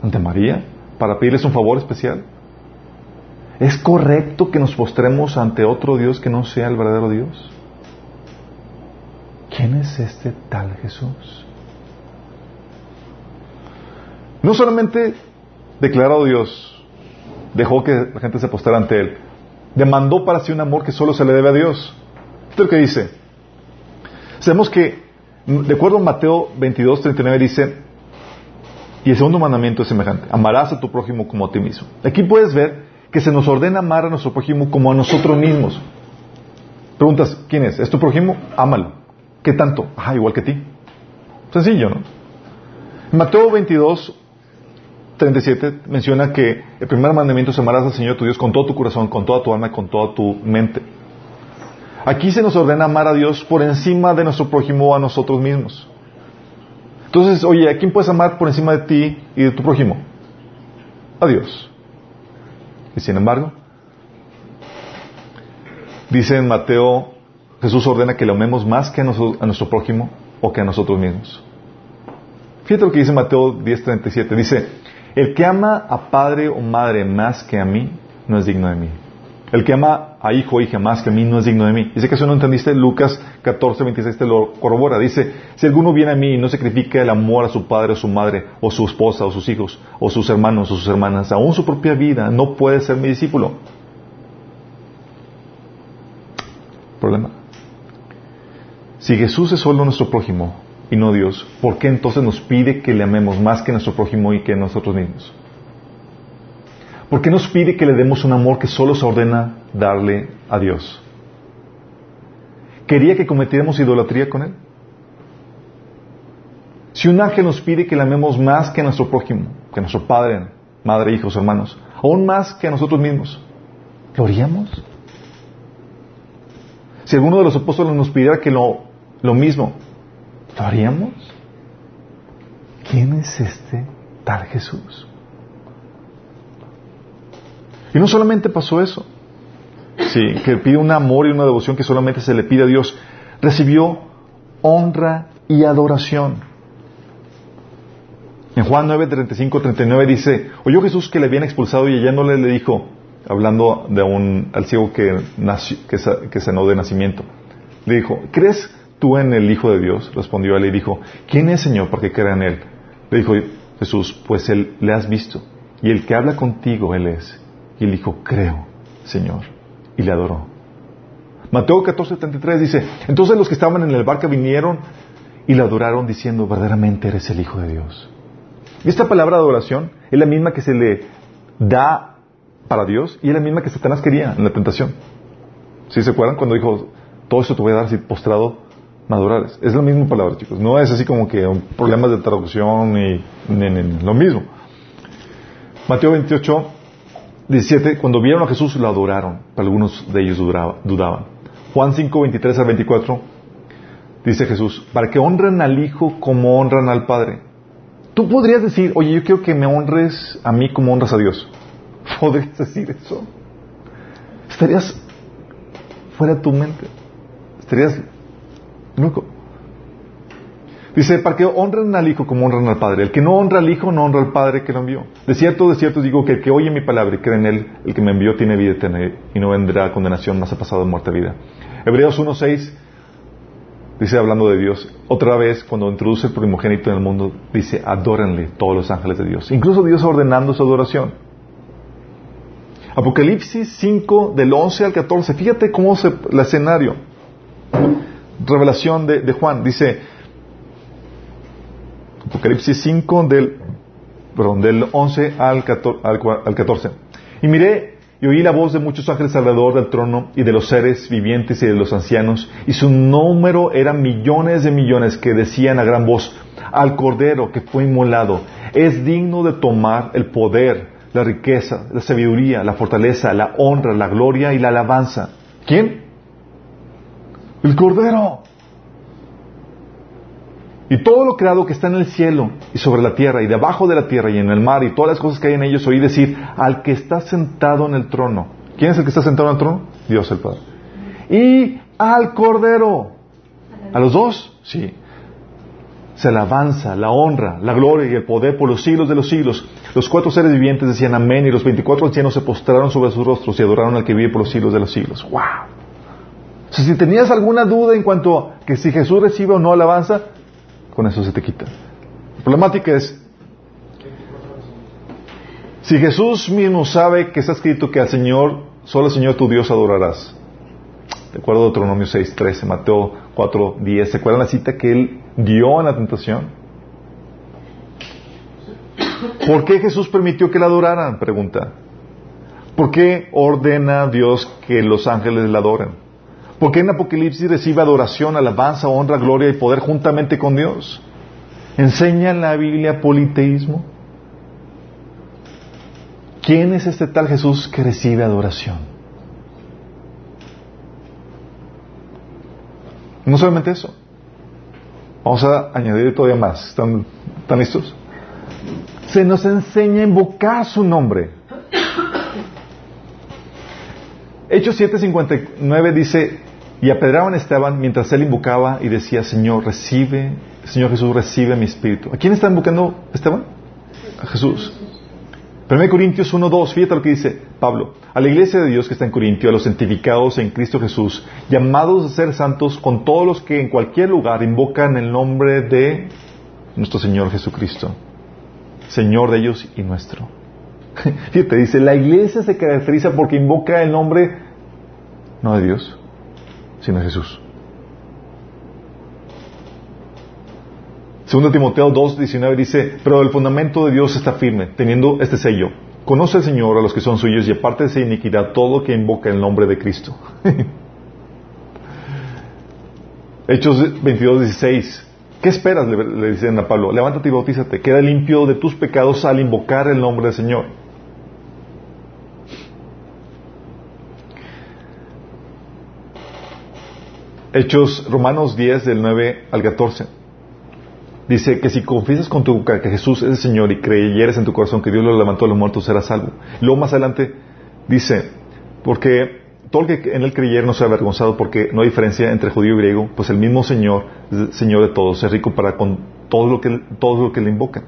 ante María, para pedirles un favor especial? ¿Es correcto que nos postremos ante otro Dios que no sea el verdadero Dios? ¿Quién es este tal Jesús? No solamente declarado Dios, dejó que la gente se postrara ante Él, demandó para sí un amor que solo se le debe a Dios. Esto es lo que dice. Sabemos que de acuerdo a Mateo 22, 39 dice, y el segundo mandamiento es semejante, amarás a tu prójimo como a ti mismo. Aquí puedes ver que se nos ordena amar a nuestro prójimo como a nosotros mismos. Preguntas, ¿quién es? ¿Es tu prójimo? Ámalo. ¿Qué tanto? Ah, igual que ti. Sencillo, ¿no? Mateo 22, 37 menciona que el primer mandamiento es amarás al Señor tu Dios con todo tu corazón, con toda tu alma y con toda tu mente. Aquí se nos ordena amar a Dios por encima de nuestro prójimo a nosotros mismos. Entonces, oye, ¿a quién puedes amar por encima de ti y de tu prójimo? A Dios. Y sin embargo, dice en Mateo Jesús ordena que lo amemos más que a, nuestro prójimo o que a nosotros mismos. Fíjate lo que dice Mateo 10:37. Dice, el que ama a padre o madre más que a mí, no es digno de mí. El que ama a hijo o hija más que a mí no es digno de mí. Dice que eso no entendiste, Lucas 14, 26 te lo corrobora. Dice, si alguno viene a mí y no sacrifica el amor a su padre o su madre, o su esposa, o sus hijos, o sus hermanos, o sus hermanas, aún su propia vida, no puede ser mi discípulo. Problema. Si Jesús es solo nuestro prójimo y no Dios, ¿por qué entonces nos pide que le amemos más que nuestro prójimo y que nosotros mismos? ¿Por qué nos pide que le demos un amor que solo se ordena darle a Dios? ¿Quería que cometiéramos idolatría con Él? Si un ángel nos pide que le amemos más que a nuestro prójimo, que a nuestro padre, madre, hijos, hermanos, aún más que a nosotros mismos, ¿lo haríamos? Si alguno de los apóstoles nos pidiera que lo, lo mismo, ¿lo haríamos? ¿Quién es este tal Jesús? Y no solamente pasó eso, sí, que pide un amor y una devoción que solamente se le pide a Dios, recibió honra y adoración. En Juan 9, 35, 39 dice, oyó Jesús que le habían expulsado y hallándole le dijo, hablando de un, al ciego que, nació, que, sanó de nacimiento, le dijo, ¿crees tú en el Hijo de Dios? Respondió él y dijo, ¿quién es Señor para que crea en él? Le dijo Jesús, pues él le has visto y el que habla contigo él es. Y él dijo, creo, Señor. Y le adoró. Mateo 14:73 dice, entonces los que estaban en el barco vinieron y le adoraron diciendo, verdaderamente eres el Hijo de Dios. Y esta palabra de adoración es la misma que se le da para Dios y es la misma que Satanás quería en la tentación. ¿Sí se acuerdan cuando dijo, todo esto te voy a dar si postrado me adorares? Es la misma palabra, chicos. No es así como que problemas de traducción y, lo mismo. Mateo 28, 17, cuando vieron a Jesús lo adoraron, pero algunos de ellos dudaban. Juan 5, 23 a 24, dice Jesús, para que honren al Hijo como honran al Padre. Tú podrías decir, oye, yo quiero que me honres a mí como honras a Dios. ¿Podrías decir eso? Estarías fuera de tu mente. Estarías loco. Dice, para que honren al Hijo como honran al Padre. El que no honra al Hijo no honra al Padre que lo envió. De cierto, de cierto digo que el que oye mi palabra y cree en Él, el que me envió tiene vida eterna y no vendrá condenación, más ha pasado de muerte a vida. Hebreos 1.6 dice, hablando de Dios, otra vez cuando introduce el primogénito en el mundo, dice, adórenle todos los ángeles de Dios. Incluso Dios ordenando su adoración. Apocalipsis 5 del 11 al 14. Fíjate cómo se, el escenario. Revelación de, de Juan. Dice, Apocalipsis 5 del, perdón, del 11 al 14, Y miré y oí la voz de muchos ángeles alrededor del trono y de los seres vivientes y de los ancianos, y su número era millones de millones que decían a gran voz, al Cordero que fue inmolado, es digno de tomar el poder, la riqueza, la sabiduría, la fortaleza, la honra, la gloria y la alabanza. ¿Quién? El Cordero. Y todo lo creado que está en el cielo y sobre la tierra y debajo de la tierra y en el mar y todas las cosas que hay en ellos, oí decir al que está sentado en el trono. ¿Quién es el que está sentado en el trono? Dios el Padre. Y al Cordero. ¿A los dos? Sí. Se alabanza, la honra, la gloria y el poder por los siglos de los siglos. Los cuatro seres vivientes decían amén y los veinticuatro ancianos se postraron sobre sus rostros y adoraron al que vive por los siglos de los siglos. ¡Wow! si tenías alguna duda en cuanto a que si Jesús recibe o no alabanza, con eso se te quita. La problemática es, si Jesús mismo sabe que está escrito que al Señor, solo al Señor tu Dios adorarás. De acuerdo a Deuteronomio 6, 13, Mateo 4, 10. ¿Se acuerdan la cita que él dio en la tentación? ¿Por qué Jesús permitió que la adoraran? Pregunta. ¿Por qué ordena Dios que los ángeles la adoren? Porque en Apocalipsis recibe adoración, alabanza, honra, gloria y poder juntamente con Dios. ¿Enseña en la Biblia politeísmo? ¿Quién es este tal Jesús que recibe adoración? No solamente eso. Vamos a añadir todavía más. ¿Están, ¿Están listos? Se nos enseña a invocar su nombre. Hechos 7:59 dice, Y apedraban a Esteban mientras él invocaba y decía, Señor, recibe, Señor Jesús, recibe mi espíritu. ¿A quién está invocando Esteban? A Jesús. 1 Corintios 1.2, fíjate lo que dice Pablo. A la iglesia de Dios que está en Corintio, a los santificados en Cristo Jesús, llamados a ser santos con todos los que en cualquier lugar invocan el nombre de nuestro Señor Jesucristo. Señor de ellos y nuestro. Fíjate, dice, la iglesia se caracteriza porque invoca el nombre no de Dios, sino de Jesús. Segundo Timoteo 2.19 dice, pero el fundamento de Dios está firme, teniendo este sello. Conoce al Señor a los que son suyos y aparte de esa iniquidad todo que invoca el nombre de Cristo. Hechos 22.16. ¿Qué esperas? Le, le, a Pablo. Levántate y bautízate. Queda limpio de tus pecados al invocar el nombre del Señor. Hechos Romanos 10 del 9 al 14. Dice que si confiesas con tu boca que Jesús es el Señor y creyeres en tu corazón que Dios lo levantó a los muertos, serás salvo. Luego más adelante dice, porque todo el que en él creyere no sea avergonzado porque no hay diferencia entre judío y griego, pues el mismo Señor es Señor de todos, es rico para con todo lo que, todo lo que le invocan.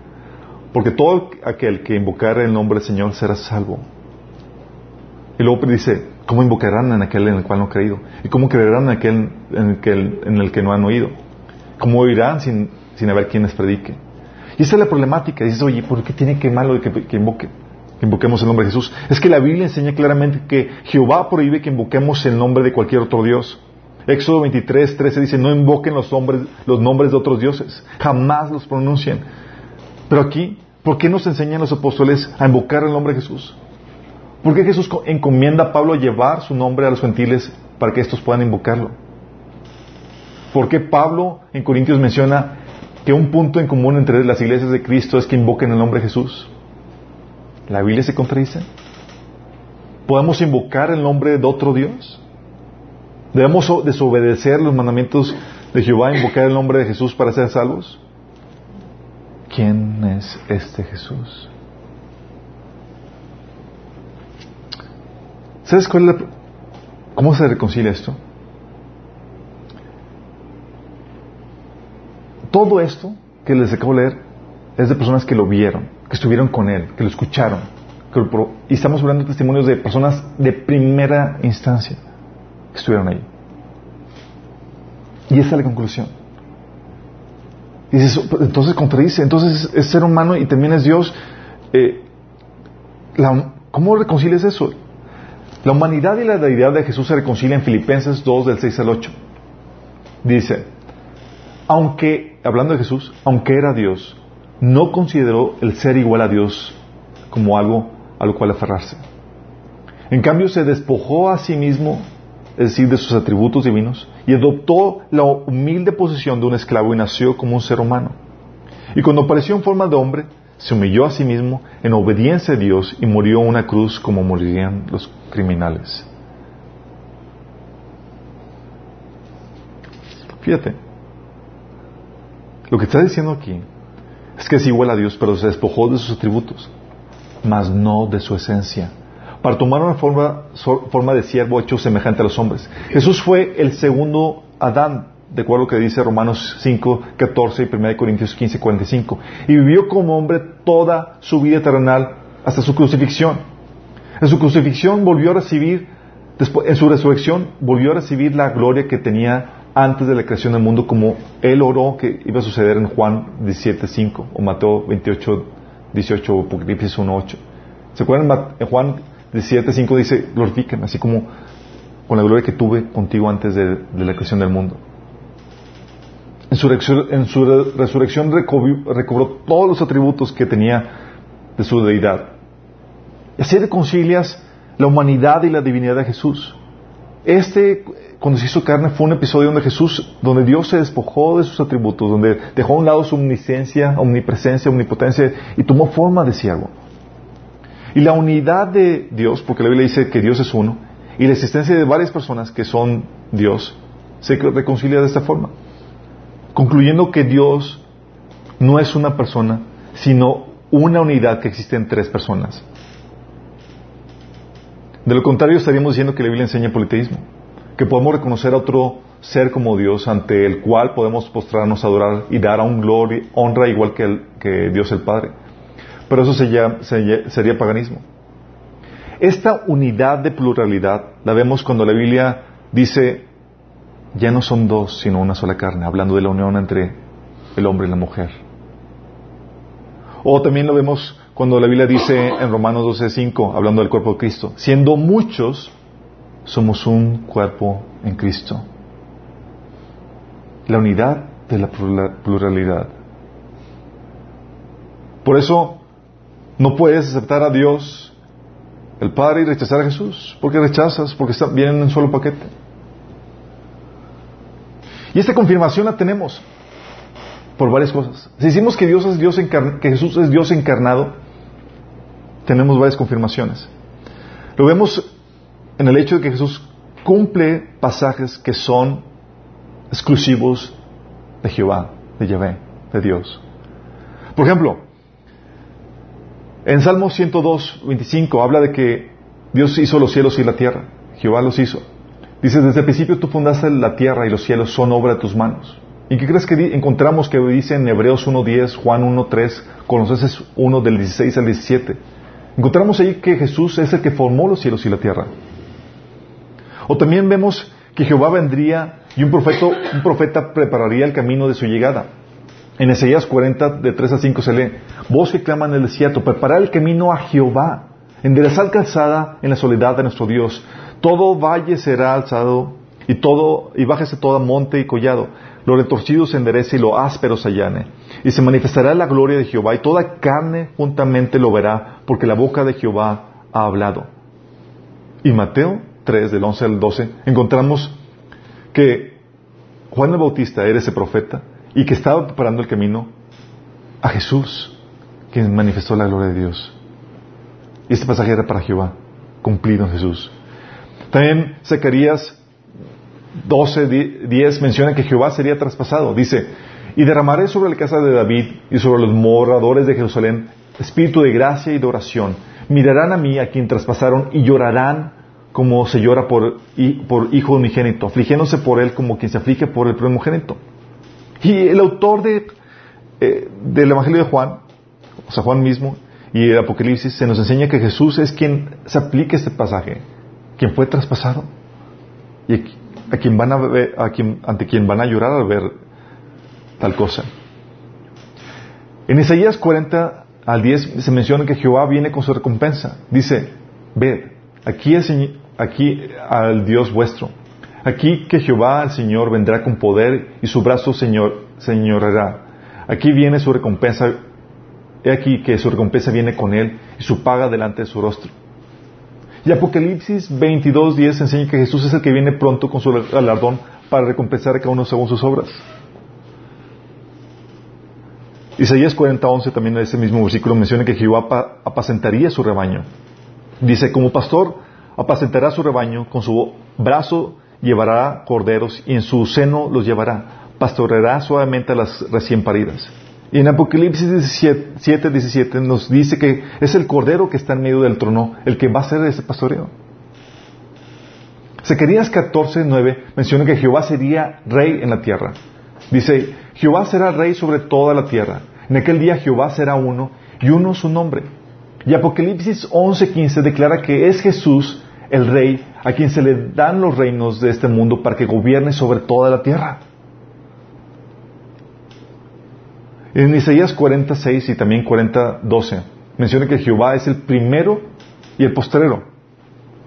Porque todo aquel que invocare el nombre del Señor será salvo. Y luego dice, ¿cómo invocarán en aquel en el cual no han creído? ¿Y cómo creerán en aquel en el que, no han oído? ¿Cómo oirán sin, sin haber quienes predique? Y esa es la problemática. Dices, oye, ¿por qué tiene que malo que, que invoque? Que invoquemos el nombre de Jesús. Es que la Biblia enseña claramente que Jehová prohíbe que invoquemos el nombre de cualquier otro Dios. Éxodo 23, 13 dice, no invoquen los, nombres, los nombres de otros dioses. Jamás los pronuncien. Pero aquí, ¿por qué nos enseñan los apóstoles a invocar el nombre de Jesús? ¿Por qué Jesús encomienda a Pablo llevar su nombre a los gentiles para que estos puedan invocarlo? ¿Por qué Pablo en Corintios menciona que un punto en común entre las iglesias de Cristo es que invoquen el nombre de Jesús? ¿La Biblia se contradice? ¿Podemos invocar el nombre de otro Dios? ¿Debemos desobedecer los mandamientos de Jehová invocar el nombre de Jesús para ser salvos? ¿Quién es este Jesús? ¿Sabes cuál es la, cómo se reconcilia esto? Todo esto que les acabo de leer es de personas que lo vieron, que estuvieron con él, que lo escucharon. Y estamos hablando de testimonios de personas de primera instancia que estuvieron ahí. Y esa es la conclusión. Dices, entonces contradice, entonces es ser humano y también es Dios. Eh, la, ¿Cómo reconcilias eso? La humanidad y la deidad de Jesús se reconcilian en Filipenses 2 del 6 al 8. Dice, aunque, hablando de Jesús, aunque era Dios, no consideró el ser igual a Dios como algo a lo cual aferrarse. En cambio, se despojó a sí mismo, es decir, de sus atributos divinos, y adoptó la humilde posición de un esclavo y nació como un ser humano. Y cuando apareció en forma de hombre, se humilló a sí mismo en obediencia a Dios y murió en una cruz como morirían los criminales. Fíjate, lo que está diciendo aquí es que es igual a Dios, pero se despojó de sus atributos, mas no de su esencia, para tomar una forma, forma de siervo hecho semejante a los hombres. Jesús fue el segundo Adán, de acuerdo a lo que dice Romanos 5, 14 y 1 Corintios 15, 45, y vivió como hombre toda su vida terrenal hasta su crucifixión. En su crucifixión volvió a recibir, después, en su resurrección volvió a recibir la gloria que tenía antes de la creación del mundo, como él oró que iba a suceder en Juan 17.5 o Mateo 28, 18 o Apocalipsis 1.8. ¿Se acuerdan? En Juan 17.5 dice, glorifícame, así como con la gloria que tuve contigo antes de, la creación del mundo. En su, resurrección recobró todos los atributos que tenía de su deidad. Así reconcilias la humanidad y la divinidad de Jesús. Este cuando se hizo carne fue un episodio donde Jesús, donde Dios se despojó de sus atributos, donde dejó a un lado su omnisciencia, omnipresencia, omnipotencia y tomó forma de siervo. Y la unidad de Dios, porque la Biblia dice que Dios es uno, y la existencia de varias personas que son Dios, se reconcilia de esta forma, concluyendo que Dios no es una persona, sino una unidad que existe en tres personas. De lo contrario, estaríamos diciendo que la Biblia enseña politeísmo que podemos reconocer a otro ser como Dios ante el cual podemos postrarnos, adorar y dar a un gloria, honra igual que, que Dios el Padre. Pero eso sería, sería paganismo. Esta unidad de pluralidad la vemos cuando la Biblia dice, ya no son dos, sino una sola carne, hablando de la unión entre el hombre y la mujer. O también lo vemos cuando la Biblia dice en Romanos 12:5, hablando del cuerpo de Cristo, siendo muchos, somos un cuerpo en Cristo. La unidad de la pluralidad. Por eso no puedes aceptar a Dios, el Padre, y rechazar a Jesús, porque rechazas, porque vienen en un solo paquete. Y esta confirmación la tenemos por varias cosas. Si decimos que Dios es Dios que Jesús es Dios encarnado, tenemos varias confirmaciones. Lo vemos en el hecho de que Jesús cumple pasajes que son exclusivos de Jehová, de Yahvé, de Dios. Por ejemplo, en Salmo 102, 25 habla de que Dios hizo los cielos y la tierra. Jehová los hizo. Dice, desde el principio tú fundaste la tierra y los cielos son obra de tus manos. ¿Y qué crees que encontramos que dice en Hebreos 1.10, Juan 1.3, Colosenses 1 del 16 al 17? Encontramos ahí que Jesús es el que formó los cielos y la tierra. O también vemos que Jehová vendría y un profeta, un profeta prepararía el camino de su llegada. En Ezeías 40, de 3 a 5 se lee, voz que clama en el desierto, preparar el camino a Jehová, enderezar calzada en la soledad de nuestro Dios. Todo valle será alzado y todo, y bájese todo monte y collado. Lo retorcido se enderece y lo áspero se allane. Y se manifestará la gloria de Jehová y toda carne juntamente lo verá, porque la boca de Jehová ha hablado. Y Mateo 3, del 11 al 12, encontramos que Juan el Bautista era ese profeta y que estaba preparando el camino a Jesús, quien manifestó la gloria de Dios. Y este pasaje era para Jehová, cumplido en Jesús. También Zacarías 12, 10 menciona que Jehová sería traspasado. Dice, y derramaré sobre la casa de David y sobre los moradores de Jerusalén espíritu de gracia y de oración. Mirarán a mí a quien traspasaron y llorarán como se llora por, por hijo unigénito, afligiéndose por él como quien se aflige por el primogénito. Y el autor de, eh, del Evangelio de Juan, o sea, Juan mismo, y el Apocalipsis, se nos enseña que Jesús es quien se aplica este pasaje, quien fue traspasado, y a quien van a ver, a quien, ante quien van a llorar al ver tal cosa. En Isaías 40 al 10 se menciona que Jehová viene con su recompensa. Dice, ved, aquí, el, aquí al Dios vuestro. Aquí que Jehová el Señor vendrá con poder y su brazo señor, señorará. Aquí viene su recompensa. He aquí que su recompensa viene con él y su paga delante de su rostro. Y Apocalipsis 22.10 enseña que Jesús es el que viene pronto con su galardón para recompensar a cada uno según sus obras. Isaías 40.11 también en ese mismo versículo menciona que Jehová apacentaría su rebaño. Dice, como pastor apacentará su rebaño, con su brazo llevará corderos y en su seno los llevará. Pastoreará suavemente a las recién paridas. Y en Apocalipsis 17, 17 nos dice que es el cordero que está en medio del trono el que va a hacer ese pastoreo. Zacarías 14, 9 menciona que Jehová sería rey en la tierra. Dice, Jehová será rey sobre toda la tierra. En aquel día Jehová será uno y uno su nombre. Y Apocalipsis 11, 15 declara que es Jesús el rey a quien se le dan los reinos de este mundo para que gobierne sobre toda la tierra. En Isaías 46 y también 40, 12 menciona que Jehová es el primero y el postrero.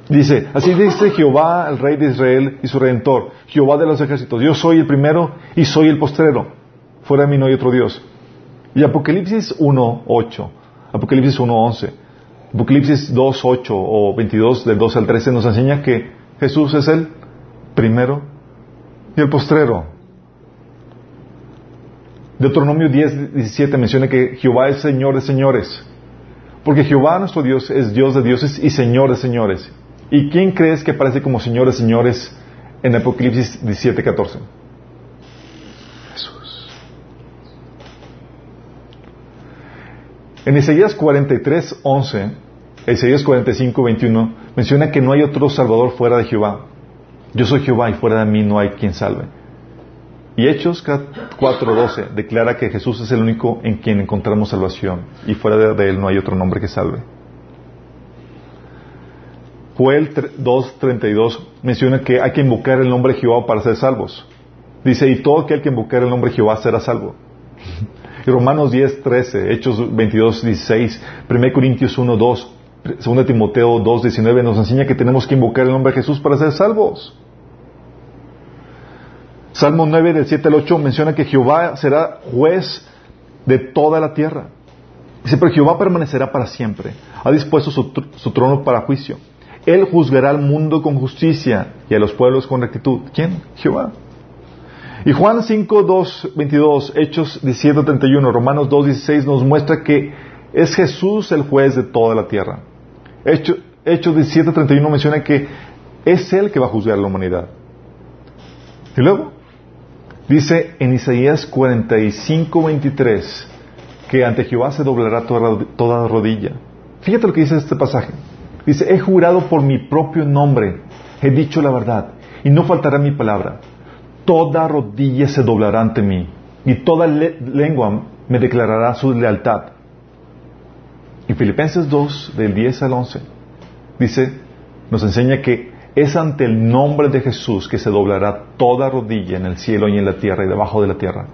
Dice, así dice Jehová, el rey de Israel y su redentor, Jehová de los ejércitos, yo soy el primero y soy el postrero. Fuera de mí no hay otro Dios. Y Apocalipsis 1, 8, Apocalipsis 1, 11, Apocalipsis 2, 8 o 22 del 12 al 13 nos enseña que Jesús es el primero y el postrero. Deuteronomio 10, 17 menciona que Jehová es Señor de señores. Porque Jehová nuestro Dios es Dios de dioses y Señor de señores. ¿Y quién crees que aparece como Señor de señores en Apocalipsis 17, 14? Jesús. En Isaías 43, 11, Isaías 45, 21, menciona que no hay otro Salvador fuera de Jehová. Yo soy Jehová y fuera de mí no hay quien salve. Y Hechos 4.12 declara que Jesús es el único en quien encontramos salvación y fuera de él no hay otro nombre que salve. Joel 2.32 menciona que hay que invocar el nombre de Jehová para ser salvos. Dice, y todo aquel que invocar el nombre de Jehová será salvo. Y Romanos 10.13, Hechos 22.16, 1 Corintios 1.2, 2 Timoteo 2.19 nos enseña que tenemos que invocar el nombre de Jesús para ser salvos. Salmo 9 del 7 al 8 menciona que Jehová será juez de toda la tierra. Dice, pero Jehová permanecerá para siempre. Ha dispuesto su, trono para juicio. Él juzgará al mundo con justicia y a los pueblos con rectitud. ¿Quién? Jehová. Y Juan 5, 2, 22, Hechos 17, 31, Romanos 2, 16 nos muestra que es Jesús el juez de toda la tierra. Hechos 17, 31 menciona que es Él que va a juzgar a la humanidad. Y luego, dice en Isaías 45, 23, que ante Jehová se doblará toda, rodilla. Fíjate lo que dice este pasaje. Dice, he jurado por mi propio nombre, he dicho la verdad, y no faltará mi palabra. Toda rodilla se doblará ante mí, y toda lengua me declarará su lealtad. Y Filipenses 2, del 10 al 11, dice, nos enseña que es ante el nombre de Jesús que se doblará toda rodilla en el cielo y en la tierra y debajo de la tierra.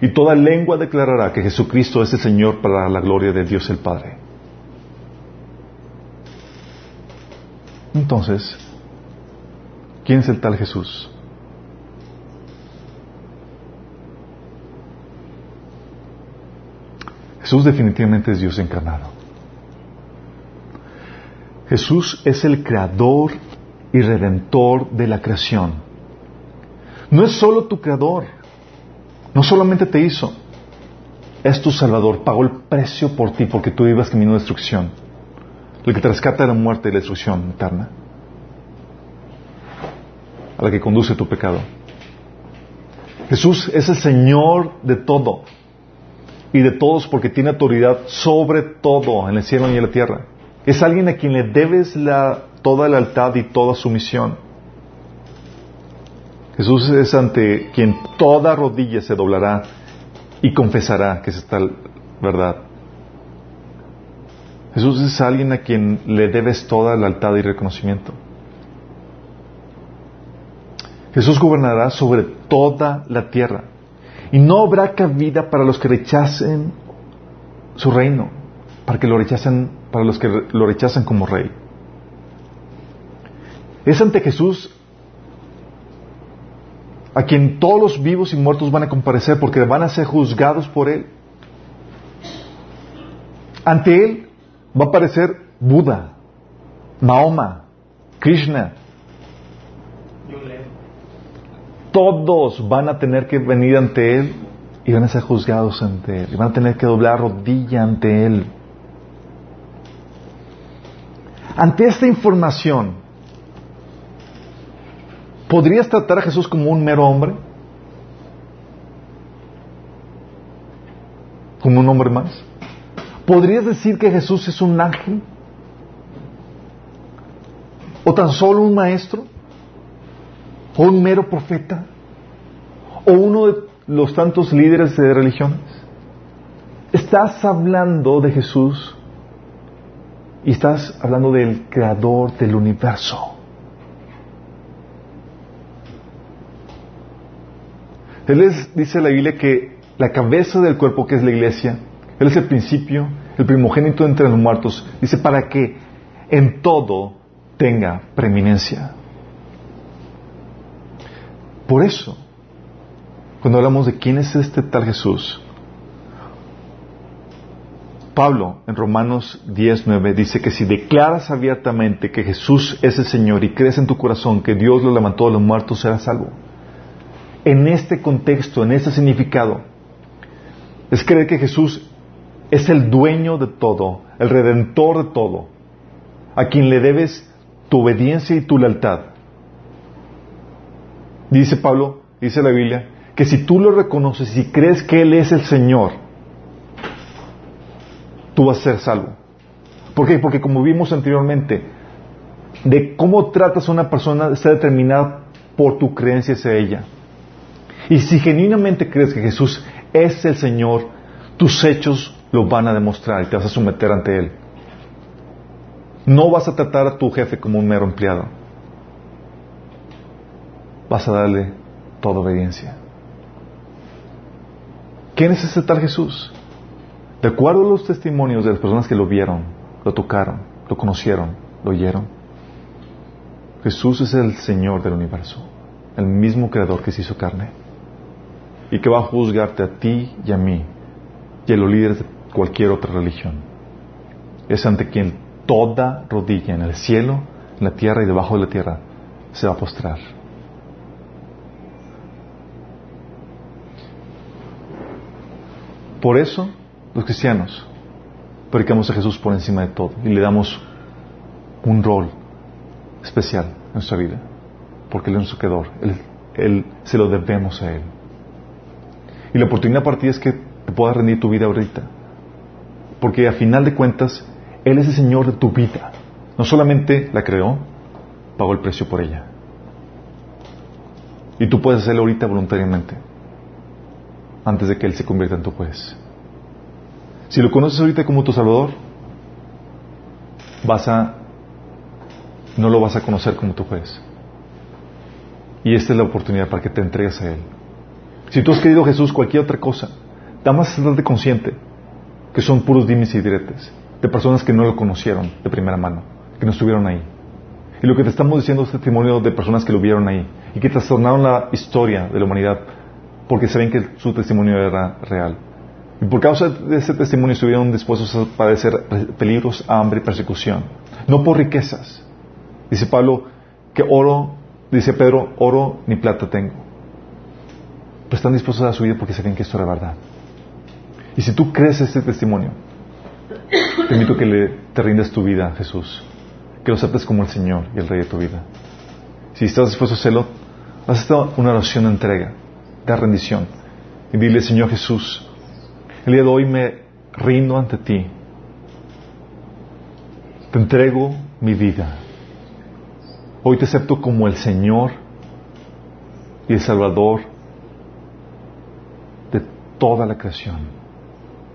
Y toda lengua declarará que Jesucristo es el Señor para la gloria de Dios el Padre. Entonces, ¿quién es el tal Jesús? Jesús definitivamente es Dios encarnado. Jesús es el creador y redentor de la creación. No es solo tu creador, no solamente te hizo, es tu salvador, pagó el precio por ti porque tú ibas camino de destrucción el que te rescata de la muerte y la destrucción eterna, a la que conduce tu pecado. Jesús es el Señor de todo y de todos porque tiene autoridad sobre todo en el cielo y en la tierra. Es alguien a quien le debes la, toda lealtad y toda sumisión. Jesús es ante quien toda rodilla se doblará y confesará que es esta verdad. Jesús es alguien a quien le debes toda lealtad y reconocimiento. Jesús gobernará sobre toda la tierra y no habrá cabida para los que rechacen su reino, para que lo rechacen, para los que lo rechazan como rey. Es ante Jesús a quien todos los vivos y muertos van a comparecer porque van a ser juzgados por él. Ante él va a aparecer Buda, Mahoma, Krishna. Todos van a tener que venir ante Él y van a ser juzgados ante Él. Y van a tener que doblar rodilla ante Él. Ante esta información, ¿podrías tratar a Jesús como un mero hombre? ¿Como un hombre más? ¿Podrías decir que Jesús es un ángel? ¿O tan solo un maestro? ¿O un mero profeta? ¿O uno de los tantos líderes de religiones? Estás hablando de Jesús y estás hablando del creador del universo. Él es, dice la Biblia que la cabeza del cuerpo que es la iglesia él es el principio, el primogénito entre los muertos. Dice, para que en todo tenga preeminencia. Por eso, cuando hablamos de quién es este tal Jesús, Pablo en Romanos 10.9 dice que si declaras abiertamente que Jesús es el Señor y crees en tu corazón que Dios lo levantó de los muertos, serás salvo. En este contexto, en este significado, es creer que Jesús es el dueño de todo, el redentor de todo, a quien le debes tu obediencia y tu lealtad. Dice Pablo, dice la Biblia, que si tú lo reconoces y crees que Él es el Señor, tú vas a ser salvo. ¿Por qué? Porque como vimos anteriormente, de cómo tratas a una persona está determinada por tu creencia hacia ella. Y si genuinamente crees que Jesús es el Señor, tus hechos lo van a demostrar y te vas a someter ante Él. No vas a tratar a tu jefe como un mero empleado. Vas a darle toda obediencia. ¿Quién es ese tal Jesús? De acuerdo a los testimonios de las personas que lo vieron, lo tocaron, lo conocieron, lo oyeron, Jesús es el Señor del universo, el mismo Creador que se hizo carne y que va a juzgarte a ti y a mí y a los líderes de cualquier otra religión. Es ante quien toda rodilla en el cielo, en la tierra y debajo de la tierra se va a postrar. Por eso, los cristianos predicamos a Jesús por encima de todo y le damos un rol especial en nuestra vida, porque Él es nuestro creador, él, se lo debemos a Él. Y la oportunidad para ti es que te puedas rendir tu vida ahorita, porque a final de cuentas, Él es el Señor de tu vida. No solamente la creó, pagó el precio por ella. Y tú puedes hacerlo ahorita voluntariamente antes de que Él se convierta en tu juez. Si lo conoces ahorita como tu Salvador, vas a, no lo vas a conocer como tu juez. Y esta es la oportunidad para que te entregues a Él. Si tú has querido Jesús cualquier otra cosa, da más estarte consciente que son puros dimes y diretes de personas que no lo conocieron de primera mano, que no estuvieron ahí. Y lo que te estamos diciendo es testimonio de personas que lo vieron ahí y que trastornaron la historia de la humanidad porque saben que su testimonio era real. Y por causa de ese testimonio estuvieron dispuestos a padecer peligros, hambre y persecución. No por riquezas. Dice Pablo que oro, dice Pedro, oro ni plata tengo. Pero están dispuestos a su vida porque saben que esto era verdad. Y si tú crees este testimonio, te invito que le, te rindas tu vida a Jesús. Que lo aceptes como el Señor y el Rey de tu vida. Si estás dispuesto a hacerlo, haz una oración de entrega de rendición. Y dile, Señor Jesús, el día de hoy me rindo ante ti. Te entrego mi vida. Hoy te acepto como el Señor y el Salvador toda la creación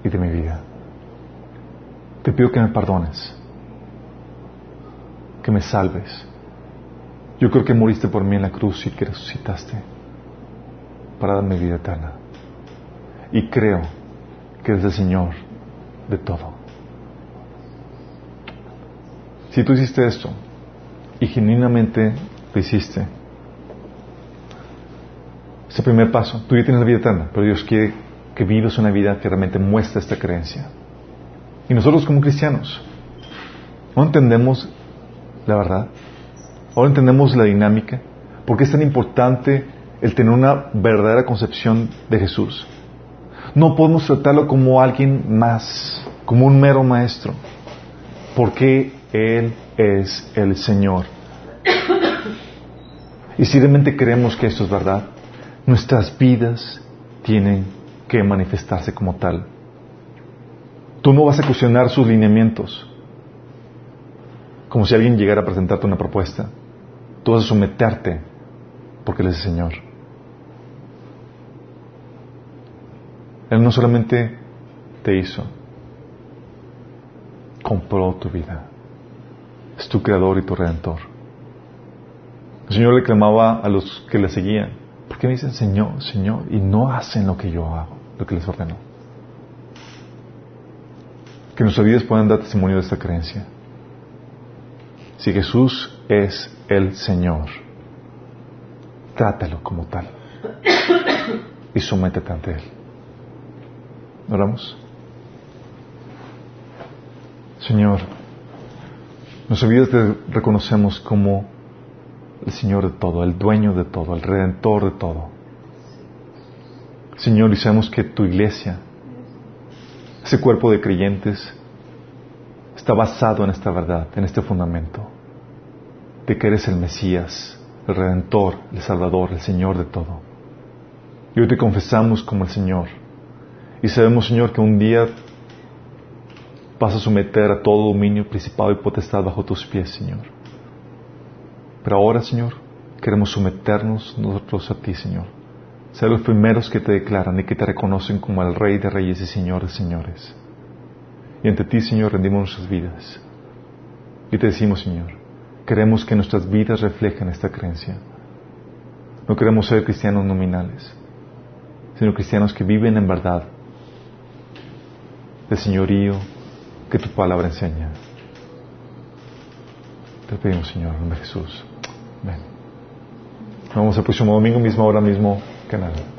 y de mi vida. Te pido que me perdones, que me salves. Yo creo que moriste por mí en la cruz y que resucitaste para darme vida eterna. Y creo que es el Señor de todo. Si tú hiciste esto y genuinamente lo hiciste, ese primer paso, tú ya tienes la vida eterna, pero Dios quiere que vivas una vida que realmente muestre esta creencia. Y nosotros como cristianos, no entendemos la verdad, no entendemos la dinámica, porque es tan importante el tener una verdadera concepción de Jesús. No podemos tratarlo como alguien más, como un mero maestro, porque Él es el Señor. Y si realmente creemos que esto es verdad, nuestras vidas tienen que manifestarse como tal. Tú no vas a cuestionar sus lineamientos, como si alguien llegara a presentarte una propuesta. Tú vas a someterte porque Él es el Señor. Él no solamente te hizo, compró tu vida. Es tu creador y tu redentor. El Señor le clamaba a los que le seguían, ¿por qué me dicen Señor, Señor? Y no hacen lo que yo hago, lo que les ordeno. Que nuestras vidas puedan dar testimonio de esta creencia. Si Jesús es el Señor, trátalo como tal y sométete ante Él. Oramos. Señor, nuestra vida te reconocemos como el Señor de todo, el dueño de todo, el redentor de todo. Señor, y sabemos que tu iglesia, ese cuerpo de creyentes, está basado en esta verdad, en este fundamento, de que eres el Mesías, el Redentor, el Salvador, el Señor de todo. Y hoy te confesamos como el Señor y sabemos, Señor, que un día vas a someter a todo dominio, principado y potestad bajo tus pies, Señor. Pero ahora, Señor, queremos someternos nosotros a ti, Señor. Ser los primeros que te declaran y que te reconocen como el Rey de Reyes y Señor de Señores. Y ante ti, Señor, rendimos nuestras vidas. Y te decimos, Señor, queremos que nuestras vidas reflejen esta creencia. No queremos ser cristianos nominales, sino cristianos que viven en verdad de señorío que tu palabra enseña. Te pedimos, Señor, en nombre de Jesús. Amén. Vamos al próximo domingo, mismo hora, mismo Genau.